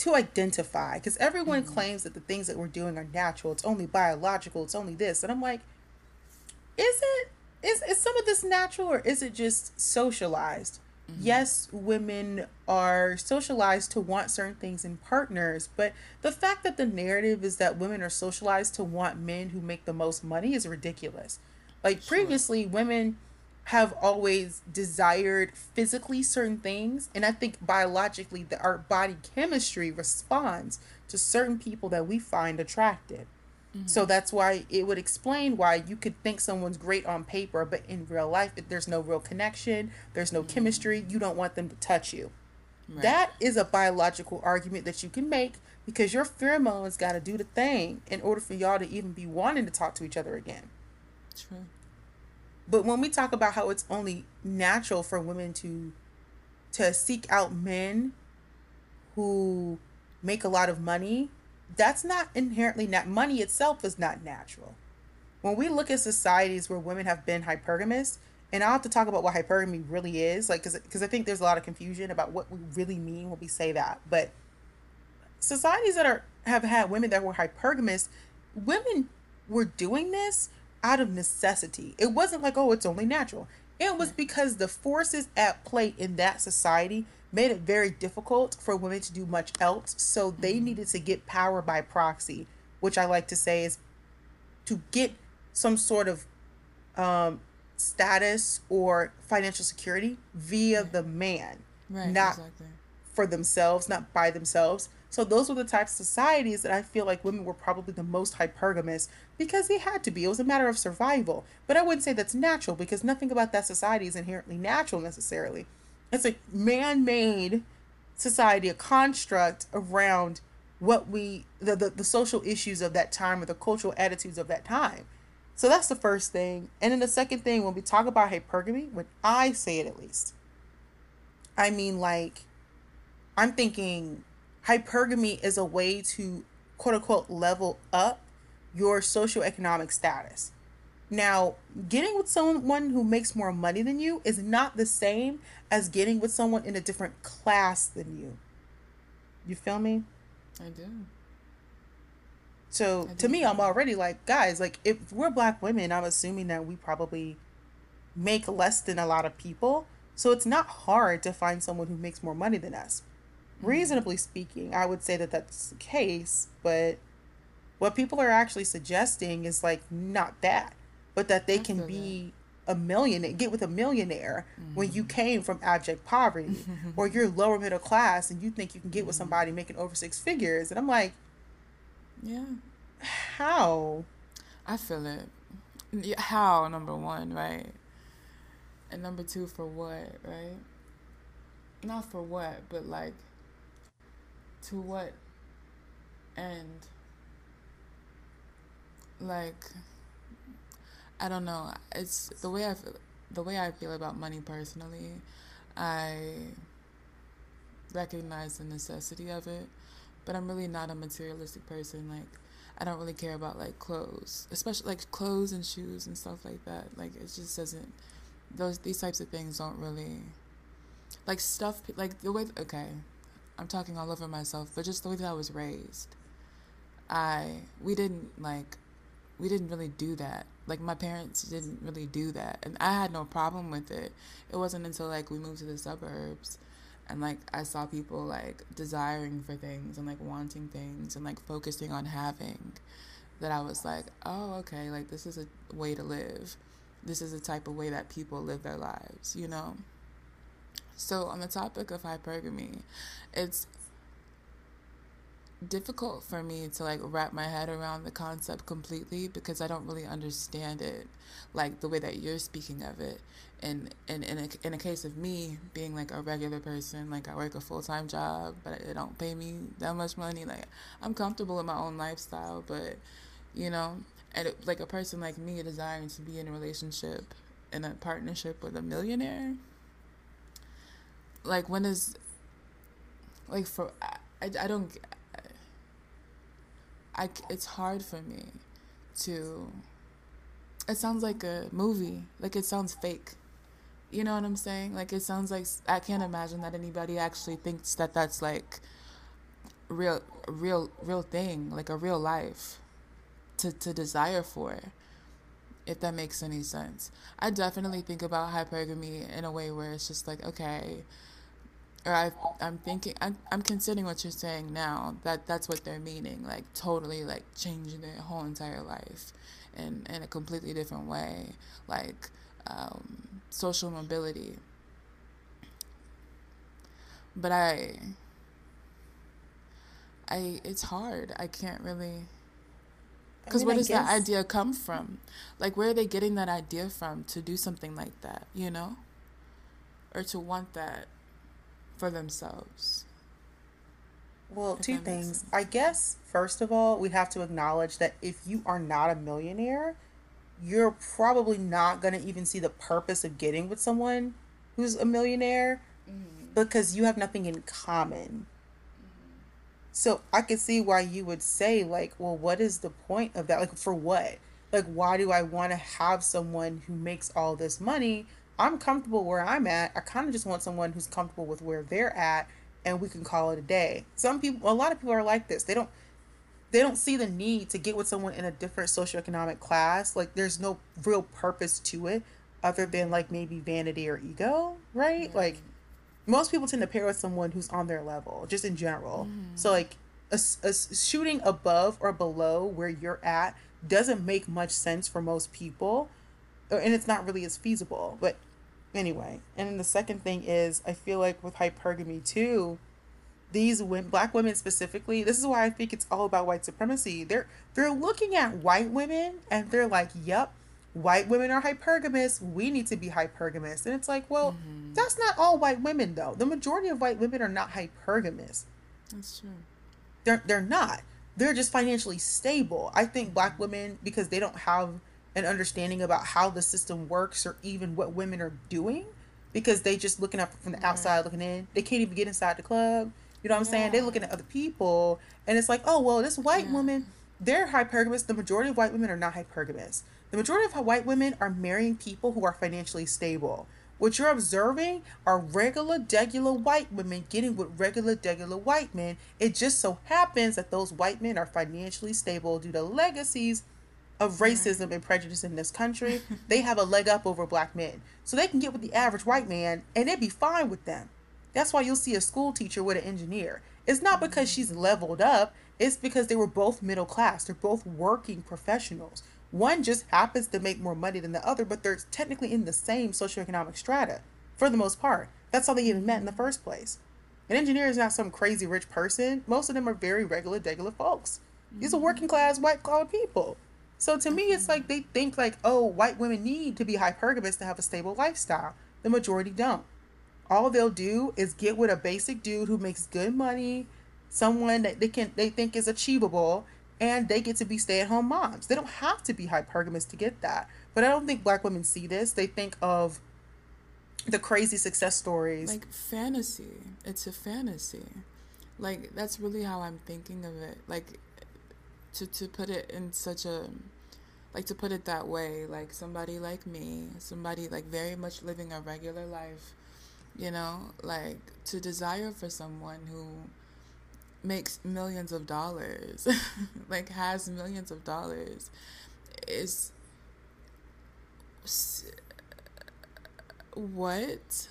to identify. Because everyone mm-hmm. claims that the things that we're doing are natural. It's only biological. It's only this. And i'm like is it is, is some of this natural or is it just socialized mm-hmm. yes women are socialized to want certain things in partners but the fact that the narrative is that women are socialized to want men who make the most money is ridiculous like sure. previously women have always desired physically certain things and i think biologically that our body chemistry responds to certain people that we find attractive mm-hmm. so that's why it would explain why you could think someone's great on paper but in real life there's no real connection there's no mm-hmm. chemistry you don't want them to touch you right. that is a biological argument that you can make because your pheromones got to do the thing in order for y'all to even be wanting to talk to each other again true but when we talk about how it's only natural for women to to seek out men who make a lot of money, that's not inherently not money itself is not natural. When we look at societies where women have been hypergamous, and I'll have to talk about what hypergamy really is, like because I think there's a lot of confusion about what we really mean when we say that. But societies that are have had women that were hypergamous, women were doing this out of necessity. It wasn't like, oh, it's only natural. It was because the forces at play in that society made it very difficult for women to do much else. So they mm-hmm. needed to get power by proxy, which I like to say is to get some sort of um, status or financial security via right. the man, right, not exactly. for themselves, not by themselves. So those were the types of societies that I feel like women were probably the most hypergamous because they had to be. It was a matter of survival. But I wouldn't say that's natural because nothing about that society is inherently natural necessarily. It's a man-made society, a construct around what we the, the, the social issues of that time or the cultural attitudes of that time. So that's the first thing. And then the second thing, when we talk about hypergamy, when I say it at least, I mean like I'm thinking hypergamy is a way to quote unquote level up your socioeconomic status. Now, getting with someone who makes more money than you is not the same as getting with someone in a different class than you. You feel me? I do. So to me, I'm already like, guys, like if we're black women, I'm assuming that we probably make less than a lot of people. So it's not hard to find someone who makes more money than us. Mm-hmm. Reasonably speaking, I would say that that's the case, but what people are actually suggesting is like not that, but that they can be a millionaire, get with a millionaire mm-hmm. when you mm-hmm. came from abject poverty or you're lower middle class and you think you can get with mm-hmm. somebody making over six figures. And I'm like, yeah. How? I feel it. How, number one, right? And number two, for what, right? Not for what, but like, to what end? Like, I don't know. It's the way I feel, the way I feel about money personally. I recognize the necessity of it, but I'm really not a materialistic person. Like, I don't really care about like clothes, especially like clothes and shoes and stuff like that. Like, it just doesn't. Those these types of things don't really like stuff like the way. Okay, I'm talking all over myself, but just the way that I was raised. I we didn't like we didn't really do that. Like my parents didn't really do that, and I had no problem with it. It wasn't until like we moved to the suburbs, and like I saw people like desiring for things and like wanting things and like focusing on having, that I was like, oh okay, like this is a way to live. This is a type of way that people live their lives, you know. So on the topic of hypergamy, it's difficult for me to like wrap my head around the concept completely because I don't really understand it like the way that you're speaking of it. And in in a, in a case of me being like a regular person, like I work a full time job, but it don't pay me that much money. Like I'm comfortable in my own lifestyle, but you know, and it, like a person like me desiring to be in a relationship, in a partnership with a millionaire. Like when is, like for I, I don't I, it's hard for me to. It sounds like a movie. Like it sounds fake. You know what I'm saying? Like it sounds like I can't imagine that anybody actually thinks that that's like real, real, real thing, like a real life to to desire for. If that makes any sense, I definitely think about hypergamy in a way where it's just like okay, or I, I'm thinking, I'm, I'm considering what you're saying now, that that's what they're meaning, like totally like changing their whole entire life in, in a completely different way, like um, social mobility. But I, I, it's hard. I can't really, because I mean, where does guess... that idea come from? Like, where are they getting that idea from to do something like that, you know? Or to want that for themselves? Well, two things. I guess, first of all, we have to acknowledge that if you are not a millionaire, you're probably not going to even see the purpose of getting with someone who's a millionaire mm-hmm. because you have nothing in common. Mm-hmm. So I can see why you would say, like, well, what is the point of that? Like, for what? Like, why do I want to have someone who makes all this money I'm comfortable where I'm at. I kind of just want someone who's comfortable with where they're at and we can call it a day. Some people a lot of people are like this. They don't they don't see the need to get with someone in a different socioeconomic class. Like there's no real purpose to it other than like maybe vanity or ego, right? Like most people tend to pair with someone who's on their level, just in general. Mm. So like a, a shooting above or below where you're at doesn't make much sense for most people and it's not really as feasible. But Anyway, and then the second thing is I feel like with hypergamy too, these women, black women specifically, this is why I think it's all about white supremacy. They're they're looking at white women and they're like, "Yep, white women are hypergamous. We need to be hypergamous." And it's like, well, mm-hmm. that's not all white women though. The majority of white women are not hypergamous. That's true. They're they're not. They're just financially stable. I think black women because they don't have an understanding about how the system works or even what women are doing because they just looking up from the outside looking in. They can't even get inside the club. You know what I'm yeah. saying? They're looking at other people, and it's like, oh well, this white yeah. woman, they're hypergamous. The majority of white women are not hypergamous. The majority of white women are marrying people who are financially stable. What you're observing are regular, degular white women getting with regular, degular white men. It just so happens that those white men are financially stable due to legacies of racism and prejudice in this country. they have a leg up over black men. So they can get with the average white man and it'd be fine with them. That's why you'll see a school teacher with an engineer. It's not because mm-hmm. she's leveled up, it's because they were both middle class. They're both working professionals. One just happens to make more money than the other, but they're technically in the same socioeconomic strata for the most part. That's how they even met in the first place. An engineer is not some crazy rich person. Most of them are very regular, regular folks. These are mm-hmm. working class, white collar people. So to me, it's mm-hmm. like they think like, oh, white women need to be hypergamous to have a stable lifestyle. The majority don't. All they'll do is get with a basic dude who makes good money, someone that they can they think is achievable, and they get to be stay at home moms. They don't have to be hypergamous to get that. But I don't think black women see this. They think of the crazy success stories. Like fantasy. It's a fantasy. Like that's really how I'm thinking of it. Like to to put it in such a like to put it that way, like somebody like me, somebody like very much living a regular life, you know, like to desire for someone who makes millions of dollars, like has millions of dollars, is what?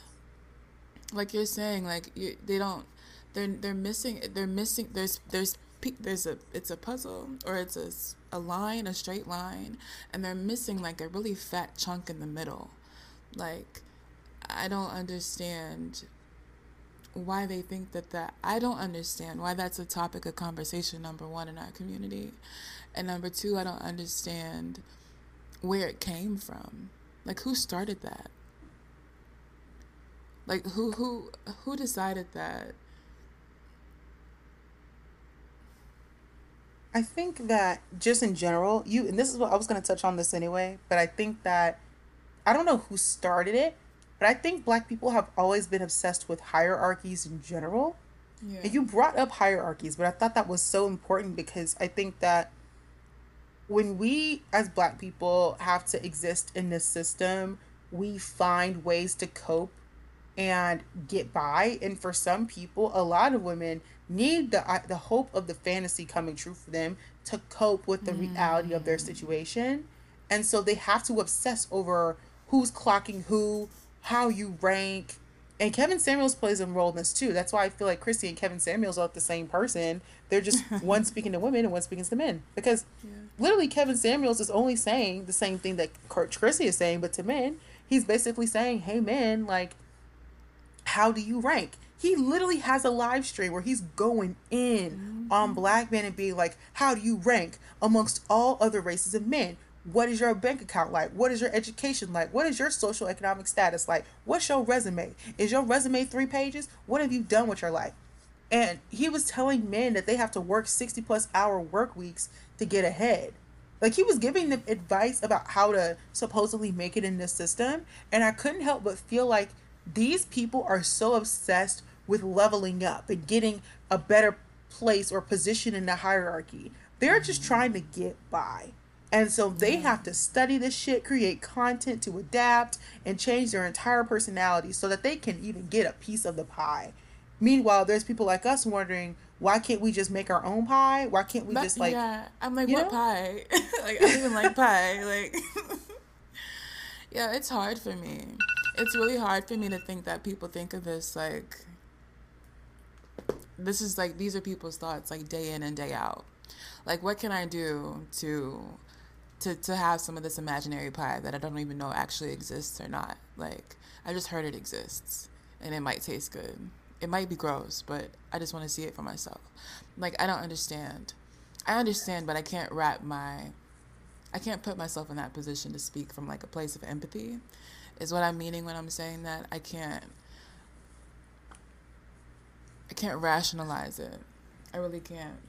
Like you're saying, like you, they don't, they're they're missing, they're missing. There's there's there's a it's a puzzle or it's a a line, a straight line, and they're missing like a really fat chunk in the middle. Like I don't understand why they think that that I don't understand why that's a topic of conversation number 1 in our community. And number 2, I don't understand where it came from. Like who started that? Like who who who decided that? I think that just in general, you and this is what I was going to touch on this anyway, but I think that I don't know who started it, but I think black people have always been obsessed with hierarchies in general. Yeah. And you brought up hierarchies, but I thought that was so important because I think that when we as black people have to exist in this system, we find ways to cope and get by. And for some people, a lot of women need the the hope of the fantasy coming true for them to cope with the mm. reality of their mm. situation. And so they have to obsess over who's clocking who, how you rank. And Kevin Samuels plays a role in this too. That's why I feel like Chrissy and Kevin Samuels are the same person. They're just one speaking to women and one speaking to men. Because yeah. literally Kevin Samuels is only saying the same thing that Chrissy is saying, but to men, he's basically saying, Hey men, like, how do you rank? He literally has a live stream where he's going in mm-hmm. on black men and being like, How do you rank amongst all other races of men? What is your bank account like? What is your education like? What is your social economic status like? What's your resume? Is your resume three pages? What have you done with your life? And he was telling men that they have to work 60 plus hour work weeks to get ahead. Like he was giving them advice about how to supposedly make it in this system. And I couldn't help but feel like these people are so obsessed with leveling up and getting a better place or position in the hierarchy. They're just mm-hmm. trying to get by. And so they have to study this shit, create content to adapt, and change their entire personality so that they can even get a piece of the pie. Meanwhile, there's people like us wondering, why can't we just make our own pie? Why can't we but, just like Yeah, I'm like, what know? pie? like I don't even like pie. Like Yeah, it's hard for me. It's really hard for me to think that people think of this like this is like these are people's thoughts like day in and day out. Like what can I do to to to have some of this imaginary pie that I don't even know actually exists or not. Like I just heard it exists and it might taste good. It might be gross, but I just want to see it for myself. Like I don't understand. I understand, but I can't wrap my I can't put myself in that position to speak from like a place of empathy. Is what I'm meaning when I'm saying that. I can't I can't rationalize it. I really can't.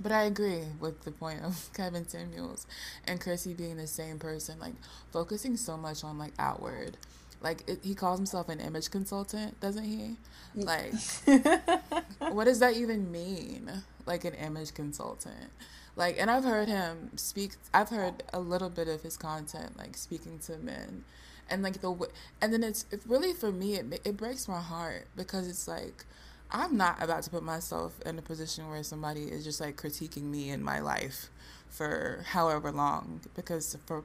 But I agree with the point of Kevin Samuels and Chrissy being the same person, like focusing so much on like outward like it, he calls himself an image consultant, doesn't he? Like, what does that even mean? Like an image consultant. Like, and I've heard him speak. I've heard a little bit of his content, like speaking to men, and like the and then it's it's really for me it it breaks my heart because it's like I'm not about to put myself in a position where somebody is just like critiquing me in my life for however long because for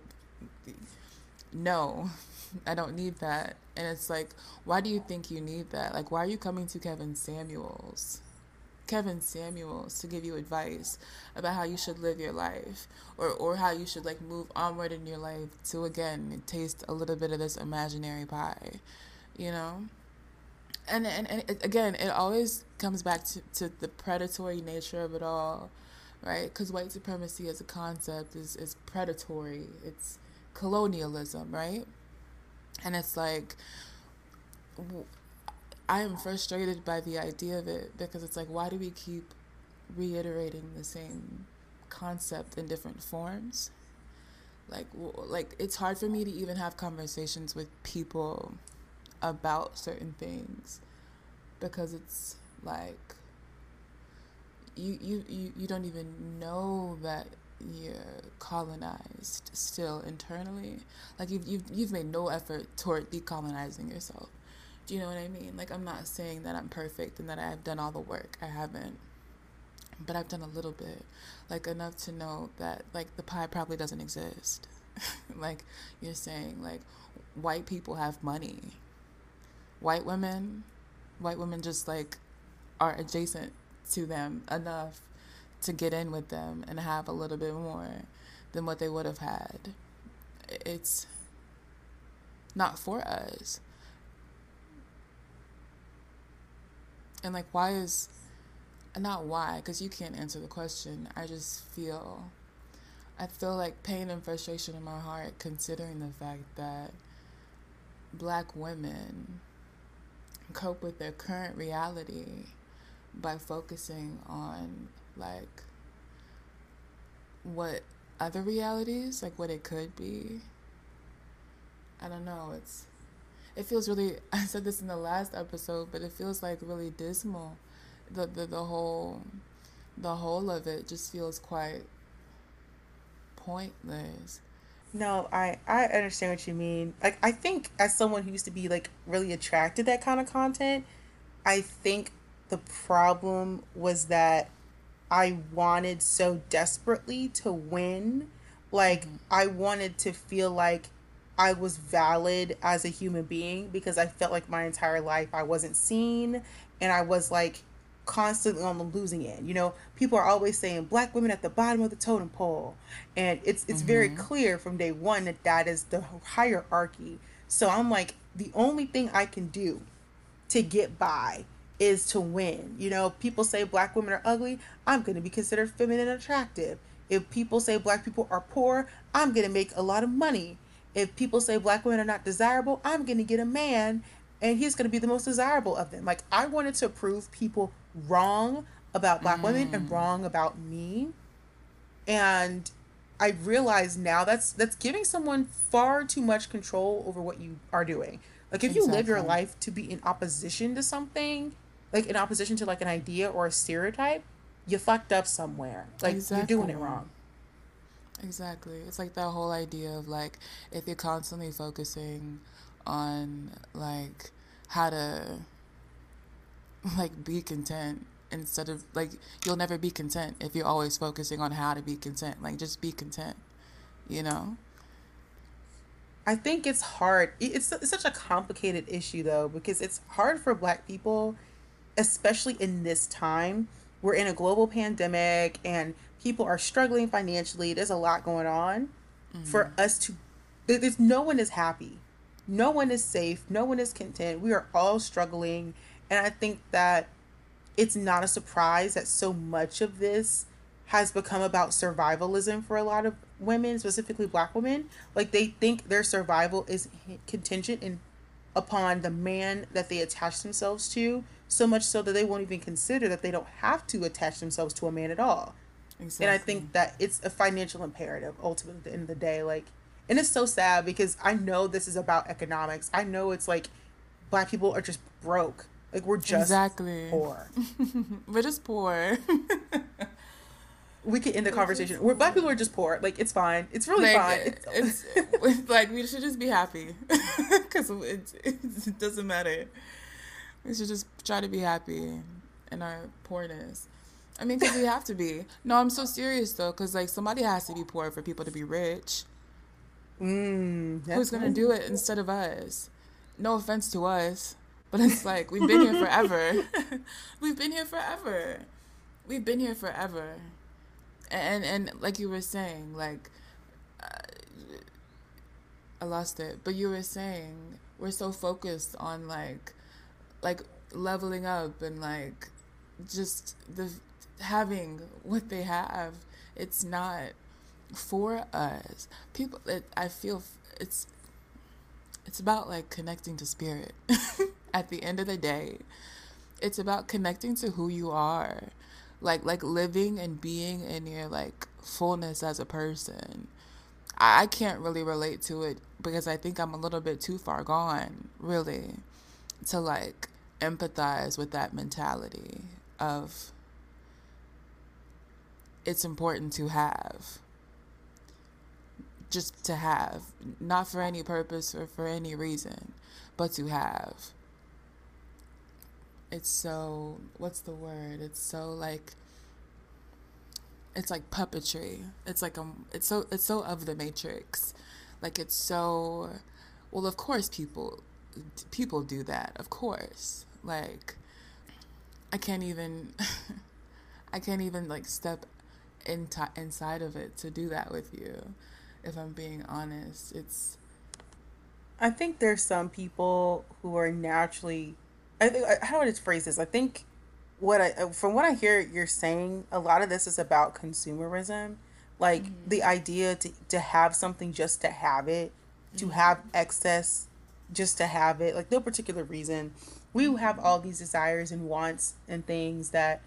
no I don't need that and it's like why do you think you need that like why are you coming to Kevin Samuels Kevin Samuels to give you advice about how you should live your life or, or how you should like move onward in your life to again taste a little bit of this imaginary pie, you know? And, and, and again, it always comes back to, to the predatory nature of it all, right? Because white supremacy as a concept is, is predatory, it's colonialism, right? And it's like, I am frustrated by the idea of it because it's like, why do we keep reiterating the same concept in different forms? Like, like it's hard for me to even have conversations with people about certain things because it's like you you you, you don't even know that you're colonized still internally like you've, you've you've made no effort toward decolonizing yourself do you know what I mean? Like, I'm not saying that I'm perfect and that I've done all the work. I haven't. But I've done a little bit. Like, enough to know that, like, the pie probably doesn't exist. like, you're saying, like, white people have money. White women, white women just, like, are adjacent to them enough to get in with them and have a little bit more than what they would have had. It's not for us. And like, why is, not why, because you can't answer the question. I just feel, I feel like pain and frustration in my heart considering the fact that black women cope with their current reality by focusing on like what other realities, like what it could be. I don't know, it's it feels really I said this in the last episode, but it feels like really dismal. The the, the whole the whole of it just feels quite pointless. No, I I understand what you mean. Like I think as someone who used to be like really attracted to that kind of content, I think the problem was that I wanted so desperately to win. Like mm-hmm. I wanted to feel like I was valid as a human being because I felt like my entire life I wasn't seen and I was like constantly on the losing end. You know, people are always saying black women at the bottom of the totem pole, and it's it's mm-hmm. very clear from day one that that is the hierarchy. So I'm like, the only thing I can do to get by is to win. You know, people say black women are ugly. I'm going to be considered feminine and attractive. If people say black people are poor, I'm going to make a lot of money if people say black women are not desirable, I'm going to get a man and he's going to be the most desirable of them. Like, I wanted to prove people wrong about black mm. women and mm. wrong about me. And I realize now that's that's giving someone far too much control over what you are doing. Like if exactly. you live your life to be in opposition to something, like in opposition to like an idea or a stereotype, you fucked up somewhere. Like exactly. you're doing it wrong. Exactly. It's like that whole idea of like if you're constantly focusing on like how to like be content instead of like you'll never be content if you're always focusing on how to be content. Like just be content, you know? I think it's hard. It's, it's such a complicated issue though because it's hard for black people especially in this time. We're in a global pandemic and people are struggling financially. There's a lot going on mm-hmm. for us to. There's no one is happy, no one is safe, no one is content. We are all struggling, and I think that it's not a surprise that so much of this has become about survivalism for a lot of women, specifically black women. Like they think their survival is contingent in upon the man that they attach themselves to, so much so that they won't even consider that they don't have to attach themselves to a man at all. Exactly. And I think that it's a financial imperative ultimately at the end of the day. Like And it's so sad because I know this is about economics. I know it's like black people are just broke. Like we're just exactly. poor. we're just poor. we could end the conversation. We're black people are just poor. Like it's fine. It's really like, fine. It's, it's like we should just be happy because it, it doesn't matter. We should just try to be happy in our poorness. I mean, because we have to be. No, I'm so serious though, because like somebody has to be poor for people to be rich. Mm, Who's gonna do it instead of us? No offense to us, but it's like we've been here forever. we've been here forever. We've been here forever, and and like you were saying, like uh, I lost it, but you were saying we're so focused on like like leveling up and like just the having what they have it's not for us people it, i feel it's it's about like connecting to spirit. At the end of the day it's about connecting to who you are. Like like living and being in your like fullness as a person. I, I can't really relate to it because i think i'm a little bit too far gone really to like empathize with that mentality of it's important to have just to have not for any purpose or for any reason but to have. It's so what's the word? It's so like it's like puppetry. It's like um it's so it's so of the matrix. Like it's so well of course people people do that of course. Like I can't even I can't even like step into inside of it to do that with you. If I'm being honest, it's I think there's some people who are naturally I think how would I phrase this? I think what I uh, from what I hear you're saying, a lot of this is about consumerism. Like mm-hmm. the idea to, to have something just to have it, to mm-hmm. have excess just to have it, like no particular reason we have all these desires and wants and things that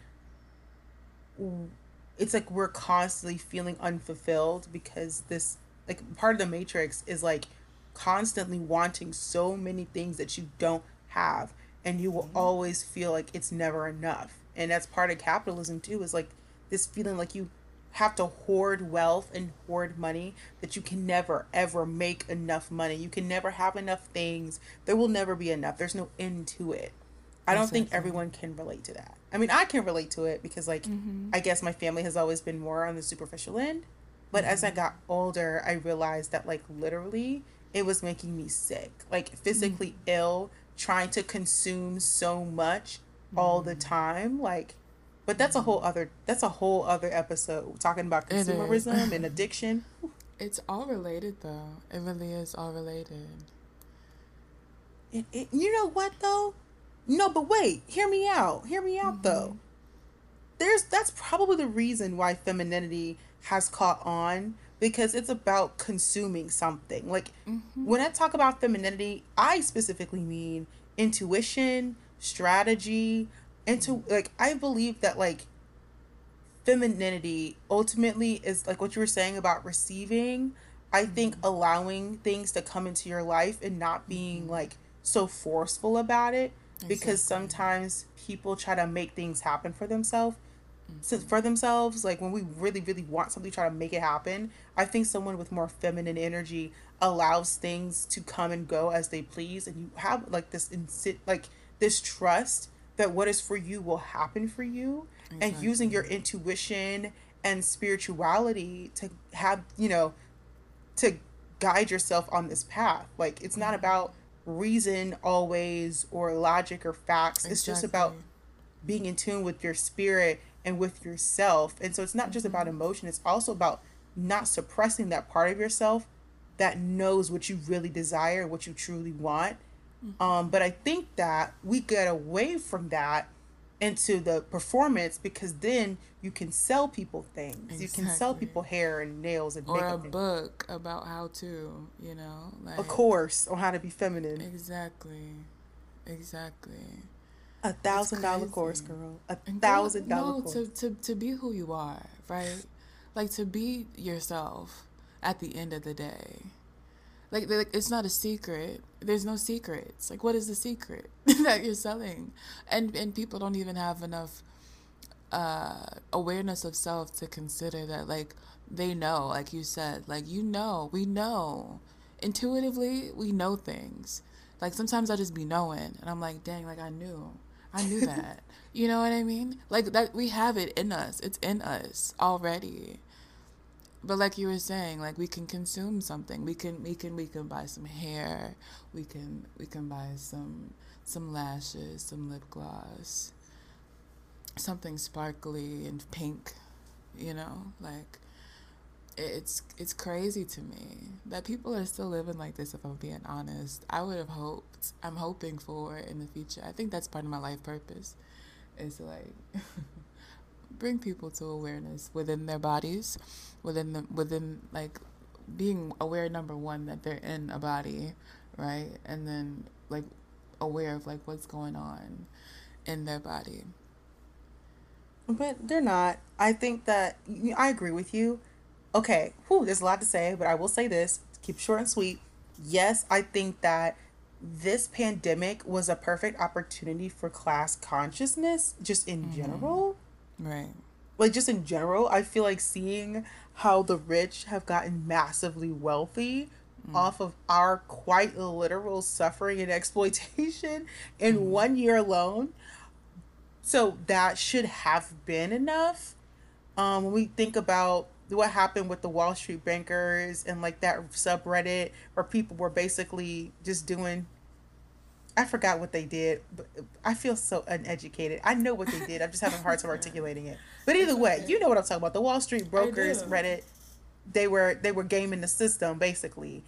it's like we're constantly feeling unfulfilled because this like part of the matrix is like constantly wanting so many things that you don't have and you will mm-hmm. always feel like it's never enough and that's part of capitalism too is like this feeling like you have to hoard wealth and hoard money that you can never ever make enough money. You can never have enough things. There will never be enough. There's no end to it. I don't think everyone can relate to that. I mean, I can relate to it because like mm-hmm. I guess my family has always been more on the superficial end. But mm-hmm. as I mm-hmm. got older, I realized that like literally it was making me sick. Like physically mm-hmm. ill, trying to consume so much all the mm-hmm. time. Like but that's a whole other that's a whole other episode talking about consumerism and addiction. It's all related though. It really is all related. It, it, you know what though? No, but wait, hear me out. Hear me out mm-hmm. though. There's that's probably the reason why femininity has caught on because it's about consuming something. Like mm-hmm. when I talk about femininity, I specifically mean intuition, strategy, into like I believe that like femininity ultimately is like what you were saying about receiving. I mm-hmm. think allowing things to come into your life and not being mm-hmm. like so forceful about it exactly. because sometimes people try to make things happen for themselves mm-hmm. for themselves like when we really really want something try to make it happen i think someone with more feminine energy allows things to come and go as they please and you have like this insi- like this trust that what is for you will happen for you exactly. and using your intuition and spirituality to have you know to guide yourself on this path like it's not mm-hmm. about reason always or logic or facts exactly. it's just about being in tune with your spirit and with yourself and so it's not just about emotion it's also about not suppressing that part of yourself that knows what you really desire what you truly want Mm-hmm. Um, but I think that we get away from that into the performance because then you can sell people things. Exactly. You can sell people hair and nails and or a book about how to, you know, like a course on how to be feminine. Exactly, exactly. A thousand dollar course, girl. A thousand dollar course. To, to to be who you are, right? Like to be yourself at the end of the day. like, like it's not a secret. There's no secrets. Like, what is the secret that you're selling? And and people don't even have enough uh, awareness of self to consider that like they know, like you said, like you know, we know intuitively, we know things. Like sometimes I just be knowing, and I'm like, dang, like I knew, I knew that. you know what I mean? Like that, we have it in us. It's in us already. But like you were saying, like we can consume something. We can, we can, we can buy some hair. We can, we can buy some, some lashes, some lip gloss, something sparkly and pink. You know, like it's it's crazy to me that people are still living like this if i'm being honest. I would have hoped i'm hoping for in the future. I think that's part of my life purpose is to like bring people to awareness within their bodies within the within like being aware number one that they're in a body right? And then like aware of like what's going on in their body. But they're not. I think that i agree with you okay, whew, there's a lot to say, but I will say this, keep short and sweet. Yes, I think that this pandemic was a perfect opportunity for class consciousness just in mm-hmm. general. Right. Like just in general, I feel like seeing how the rich have gotten massively wealthy mm. off of our quite literal suffering and exploitation in mm. one year alone. So that should have been enough. Um, when we think about what happened with the Wall Street bankers and like that subreddit where people were basically just doing I forgot what they did, but I feel so uneducated. I know what they did. I'm just having a hard time articulating it. But either way, you know what I'm talking about. The Wall Street brokers Reddit, they were they were gaming the system basically.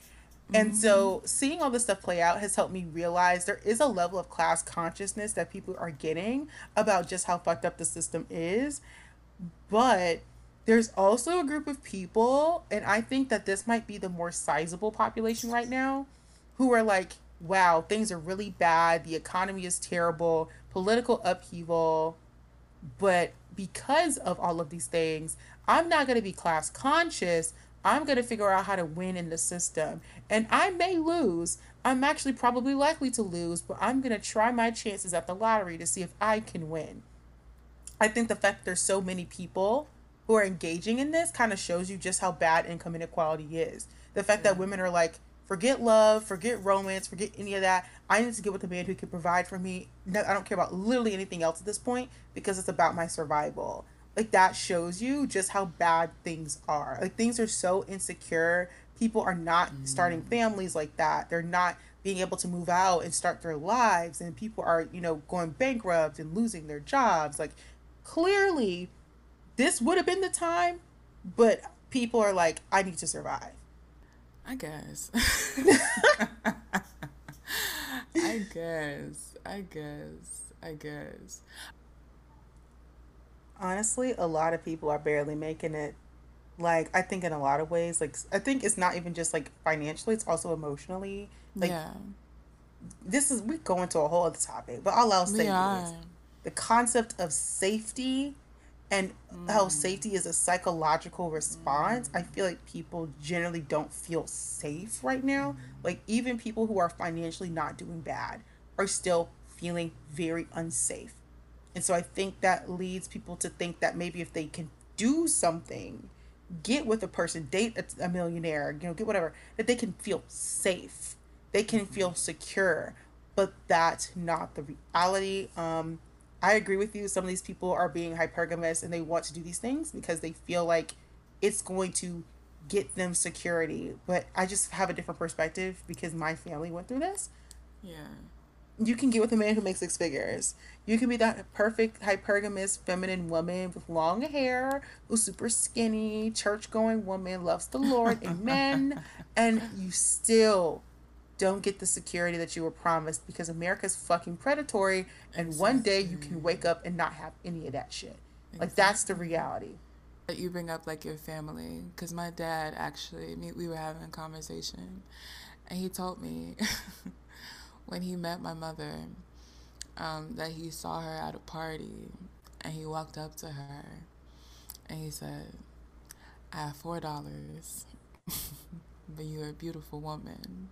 And mm-hmm. so seeing all this stuff play out has helped me realize there is a level of class consciousness that people are getting about just how fucked up the system is. But there's also a group of people, and I think that this might be the more sizable population right now, who are like, wow, things are really bad. The economy is terrible, political upheaval. But because of all of these things, I'm not going to be class conscious. I'm going to figure out how to win in the system. And I may lose. I'm actually probably likely to lose, but I'm going to try my chances at the lottery to see if I can win. I think the fact there's so many people who are engaging in this kind of shows you just how bad income inequality is. The fact that women are like, forget love, forget romance, forget any of that. I need to get with a man who can provide for me. No, I don't care about literally anything else at this point because it's about my survival. Like that shows you just how bad things are. Like things are so insecure. People are not mm. starting families like that. They're not being able to move out and start their lives and people are, you know, going bankrupt and losing their jobs. Like clearly this would have been the time, but people are like, I need to survive. I guess. I guess. I guess. I guess. Honestly, a lot of people are barely making it. Like, I think in a lot of ways, like, I think it's not even just like financially, it's also emotionally. Like, yeah. This is, we go into a whole other topic, but all I'll say is the concept of safety and mm. how safety is a psychological response. I feel like people generally don't feel safe right now. Like even people who are financially not doing bad are still feeling very unsafe. And so I think that leads people to think that maybe if they can do something, get with a person, date a millionaire, you know, get whatever, that they can feel safe. They can feel secure. But that's not the reality. Um I agree with you. Some of these people are being hypergamous and they want to do these things because they feel like it's going to get them security. But I just have a different perspective because my family went through this. Yeah. You can get with a man who makes six figures. You can be that perfect hypergamous feminine woman with long hair, who's super skinny, church going woman, loves the Lord, amen. And you still don't get the security that you were promised because America's fucking predatory and exactly. one day you can wake up and not have any of that shit. Exactly. Like that's the reality. You bring up like your family because my dad actually we were having a conversation and he told me when he met my mother um, that he saw her at a party and he walked up to her and he said, "I have four dollars." but you're a beautiful woman.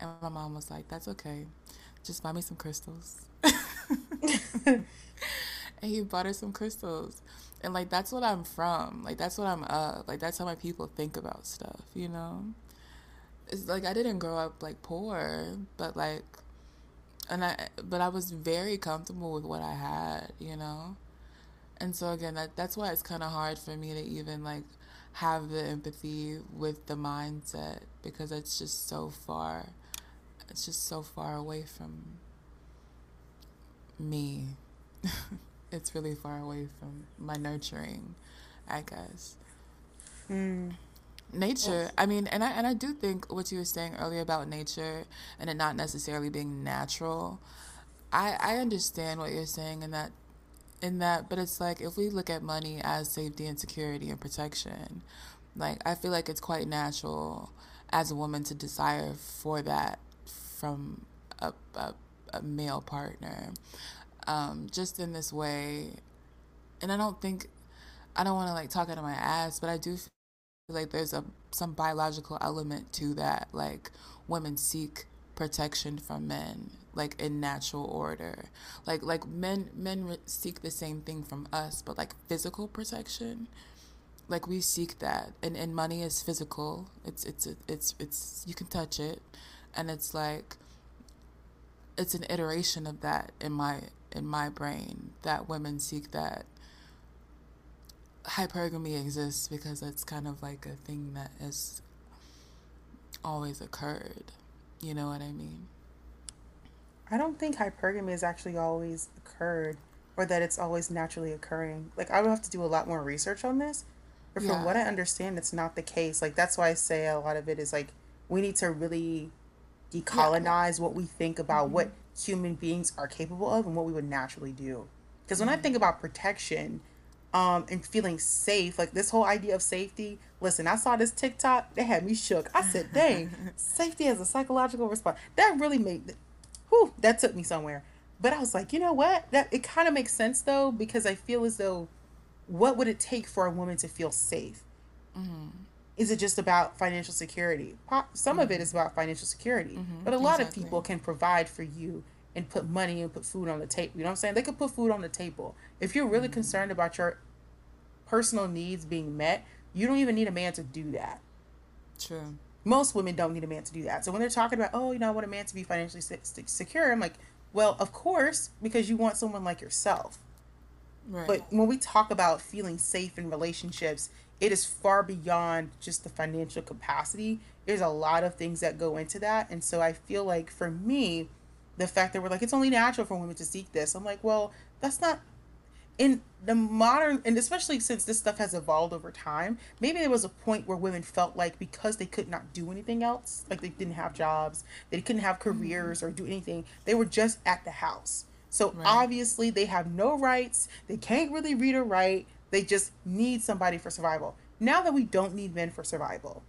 And my mom was like, That's okay. Just buy me some crystals. and he bought her some crystals. And like that's what I'm from. Like that's what I'm of. Like that's how my people think about stuff, you know? It's like I didn't grow up like poor, but like and I but I was very comfortable with what I had, you know? And so again, that that's why it's kind of hard for me to even like have the empathy with the mindset because it's just so far it's just so far away from me. it's really far away from my nurturing, I guess. Mm. Nature, I mean, and I and I do think what you were saying earlier about nature and it not necessarily being natural. I I understand what you're saying in that in that, but it's like if we look at money as safety and security and protection, like I feel like it's quite natural as a woman to desire for that from a, a, a male partner. Um, just in this way, and I don't think I don't want to like talk out of my ass, but I do feel like there's a some biological element to that. Like women seek protection from men like in natural order like like men men seek the same thing from us but like physical protection like we seek that and and money is physical it's it's it's it's you can touch it and it's like it's an iteration of that in my in my brain that women seek that hypergamy exists because it's kind of like a thing that has always occurred. You know what i mean? I don't think hypergamy has actually always occurred or that it's always naturally occurring. Like i would have to do a lot more research on this but from yeah. what i understand it's not the case. Like that's why i say a lot of it is like we need to really decolonize yeah. what we think about mm-hmm. what human beings are capable of and what we would naturally do. Because when mm-hmm. I think about protection um, and feeling safe, like this whole idea of safety, listen, I saw this TikTok, that had me shook. I said, dang, safety as a psychological response. That really made, whew, that took me somewhere. But I was like, you know what? That it kind of makes sense though, because I feel as though what would it take for a woman to feel safe? Mm-hmm is it just about financial security? Some of it is mm-hmm. about financial security, mm-hmm. but a lot exactly. of people can provide for you and put money and put food on the table. You know what I'm saying? They could put food on the table. If you're really mm-hmm. concerned about your personal needs being met, you don't even need a man to do that. True. Most women don't need a man to do that. So when they're talking about, oh, you know, I want a man to be financially secure, I'm like, well, of course, because you want someone like yourself. Right. But when we talk about feeling safe in relationships, it is far beyond just the financial capacity. There's a lot of things that go into that. And so I feel like for me, the fact that we're like, it's only natural for women to seek this. I'm like, well, that's not in the modern and especially since this stuff has evolved over time maybe there was a point where women felt like because they could not do anything else like they didn't have jobs they couldn't have mm-hmm. careers or do anything they were just at the house so right. obviously they have no rights they can't really read or write they just need somebody for survival. Now that we don't need men for survival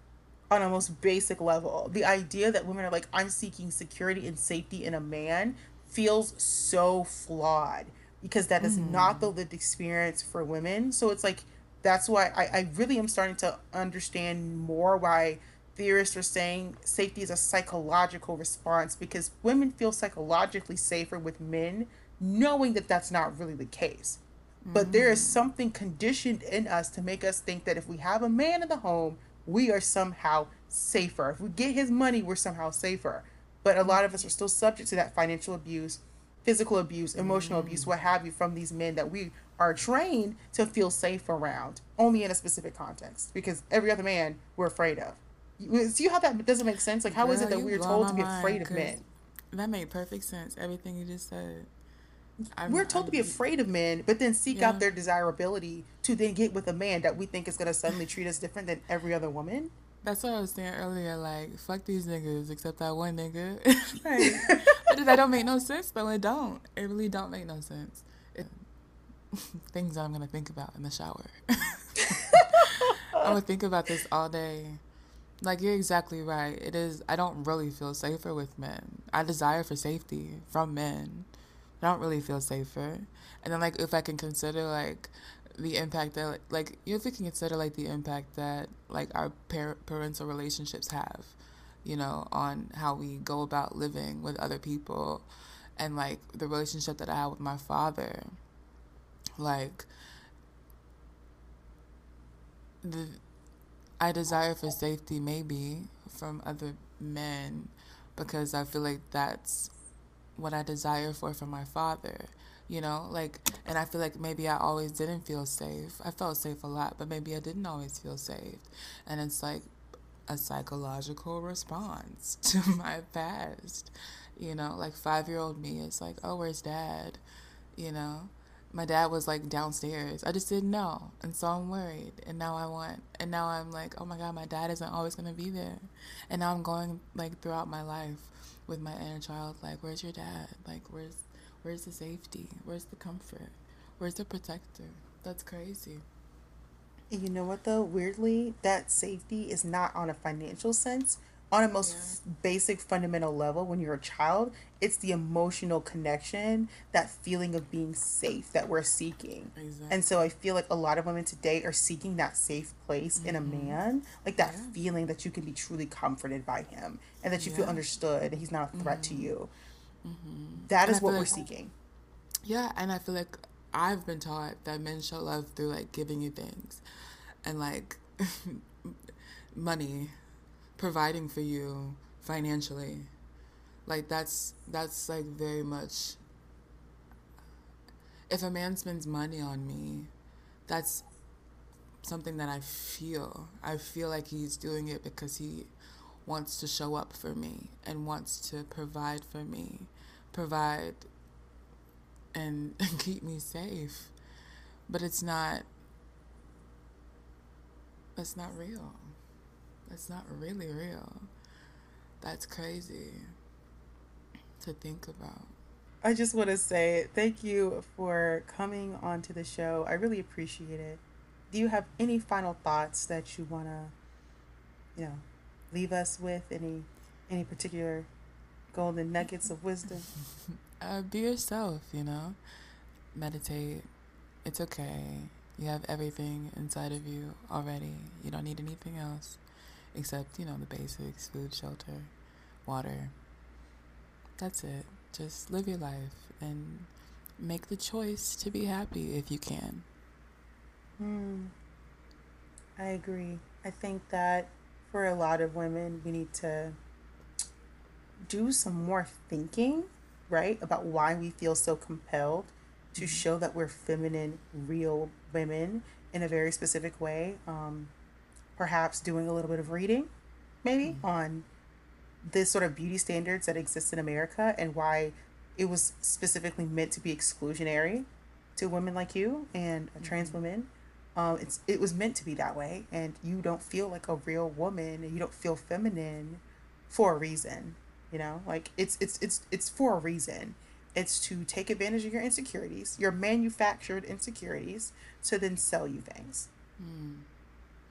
on a most basic level, the idea that women are like, I'm seeking security and safety in a man feels so flawed because that is mm. not the lived experience for women. So it's like, that's why I, I really am starting to understand more why theorists are saying safety is a psychological response because women feel psychologically safer with men knowing that that's not really the case. But there is something conditioned in us to make us think that if we have a man in the home, we are somehow safer. If we get his money, we're somehow safer. But a lot of us are still subject to that financial abuse, physical abuse, emotional mm. abuse, what have you, from these men that we are trained to feel safe around, only in a specific context. Because every other man we're afraid of. See how that doesn't make sense? Like, how Girl, is it that we're told to be afraid of men? That made perfect sense. Everything you just said. I'm, we're told I'm, to be afraid of men, but then seek yeah. out their desirability to then get with a man that we think is going to suddenly treat us different than every other woman. That's what I was saying earlier. Like, fuck these niggas, except that one nigga. like, that don't make no sense, though. It don't. It really don't make no sense. It, things that I'm gonna think about in the shower. I'm gonna think about this all day. Like you're exactly right. It is. I don't really feel safer with men. I desire for safety from men. I don't really feel safer. And then like if I can consider like the impact that like you have to consider like the impact that like our par- parental relationships have you know on how we go about living with other people and like the relationship that i have with my father like the i desire for safety maybe from other men because i feel like that's what i desire for from my father you know? Like and i feel like maybe i always didn't feel safe. I felt safe a lot but maybe i didn't always feel safe. And it's like a psychological response to my past you know? Like five year old me is like oh where's dad? You know my dad was like downstairs i just didn't know and so i'm worried and now i want and now i'm like oh my god my dad isn't always going to be there and now i'm going like throughout my life with my inner child like where's your dad like where's Where's the safety? Where's the comfort? Where's the protector? That's crazy. You know what though? Weirdly, that safety is not on a financial sense. On a most yeah. basic fundamental level, when you're a child, it's the emotional connection, that feeling of being safe that we're seeking. Exactly. And so I feel like a lot of women today are seeking that safe place mm-hmm. in a mm-hmm. man, like that yeah. feeling that you can be truly comforted by him and that you yeah. feel understood and he's not a threat mm-hmm. to you. Mm-hmm. That is what we're like, seeking. Yeah, and I feel like I've been taught that men show love through like giving you things and like money, providing for you financially. Like that's that's like very much if a man spends money on me, that's something that I feel. I feel like he's doing it because he wants to show up for me and wants to provide for me provide and, keep me safe. But it's not that's not real. That's not really real. That's crazy to think about. I just want to say thank you for coming onto the show. I really appreciate it. Do you have any final thoughts that you want to, you know, leave us with? Any any particular golden nuggets of wisdom? Uh, be yourself, you know. Meditate. It's okay. You have everything inside of you already. You don't need anything else except, you know, the basics food, shelter, water. That's it. Just live your life and make the choice to be happy if you can. Hmm. I agree. I think that for a lot of women, we need to do some more thinking, right, about why we feel so compelled to mm-hmm. show that we're feminine, real women in a very specific way. Um, perhaps doing a little bit of reading, maybe, mm-hmm. on this sort of beauty standards that exist in America and why it was specifically meant to be exclusionary to women like you and mm-hmm. trans women. Um, it's it was meant to be that way, and you don't feel like a real woman, and you don't feel feminine for a reason. You know, like it's it's it's it's for a reason. It's to take advantage of your insecurities, your manufactured insecurities, to then sell you things. Mm.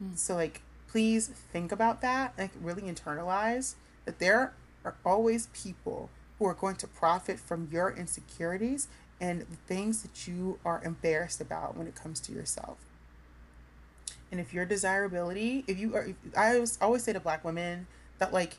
Mm. So like please think about that, like really internalize that there are always people who are going to profit from your insecurities and the things that you are embarrassed about when it comes to yourself. And if your desirability, if you are, if, I always, always say to black women that like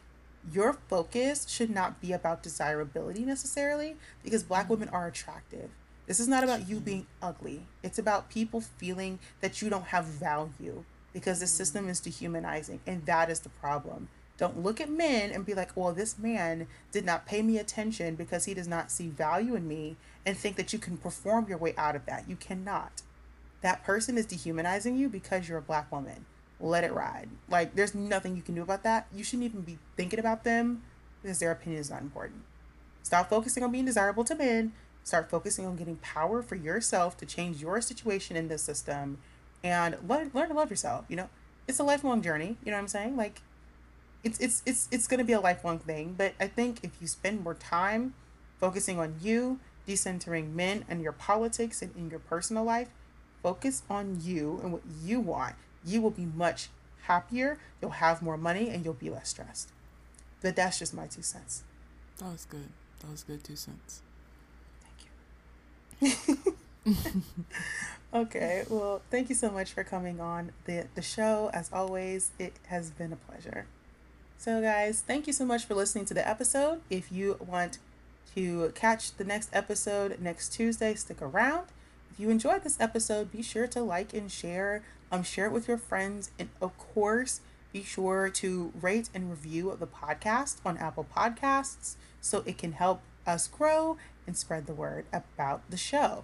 your focus should not be about desirability necessarily because black women are attractive. This is not about you being ugly. It's about people feeling that you don't have value because the system is dehumanizing and that is the problem. Don't look at men and be like, well, this man did not pay me attention because he does not see value in me and think that you can perform your way out of that. You cannot. That person is dehumanizing you because you're a black woman let it ride. Like there's nothing you can do about that. You shouldn't even be thinking about them because their opinion is not important. Stop focusing on being desirable to men. Start focusing on getting power for yourself to change your situation in this system and learn learn to love yourself. You know, it's a lifelong journey. You know what I'm saying? Like it's it's it's it's gonna be a lifelong thing. But I think if you spend more time focusing on you, decentering men and your politics and in your personal life, focus on you and what you want you will be much happier, you'll have more money, and you'll be less stressed. But that's just my two cents. That was good. That was good two cents. Thank you. okay, well, thank you so much for coming on the, the show. As always, it has been a pleasure. So, guys, thank you so much for listening to the episode. If you want to catch the next episode next Tuesday, stick around. If you enjoyed this episode, be sure to like and share. Um, share it with your friends, and of course, be sure to rate and review the podcast on Apple Podcasts so it can help us grow and spread the word about the show.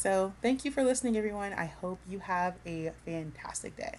So, thank you for listening, everyone. I hope you have a fantastic day.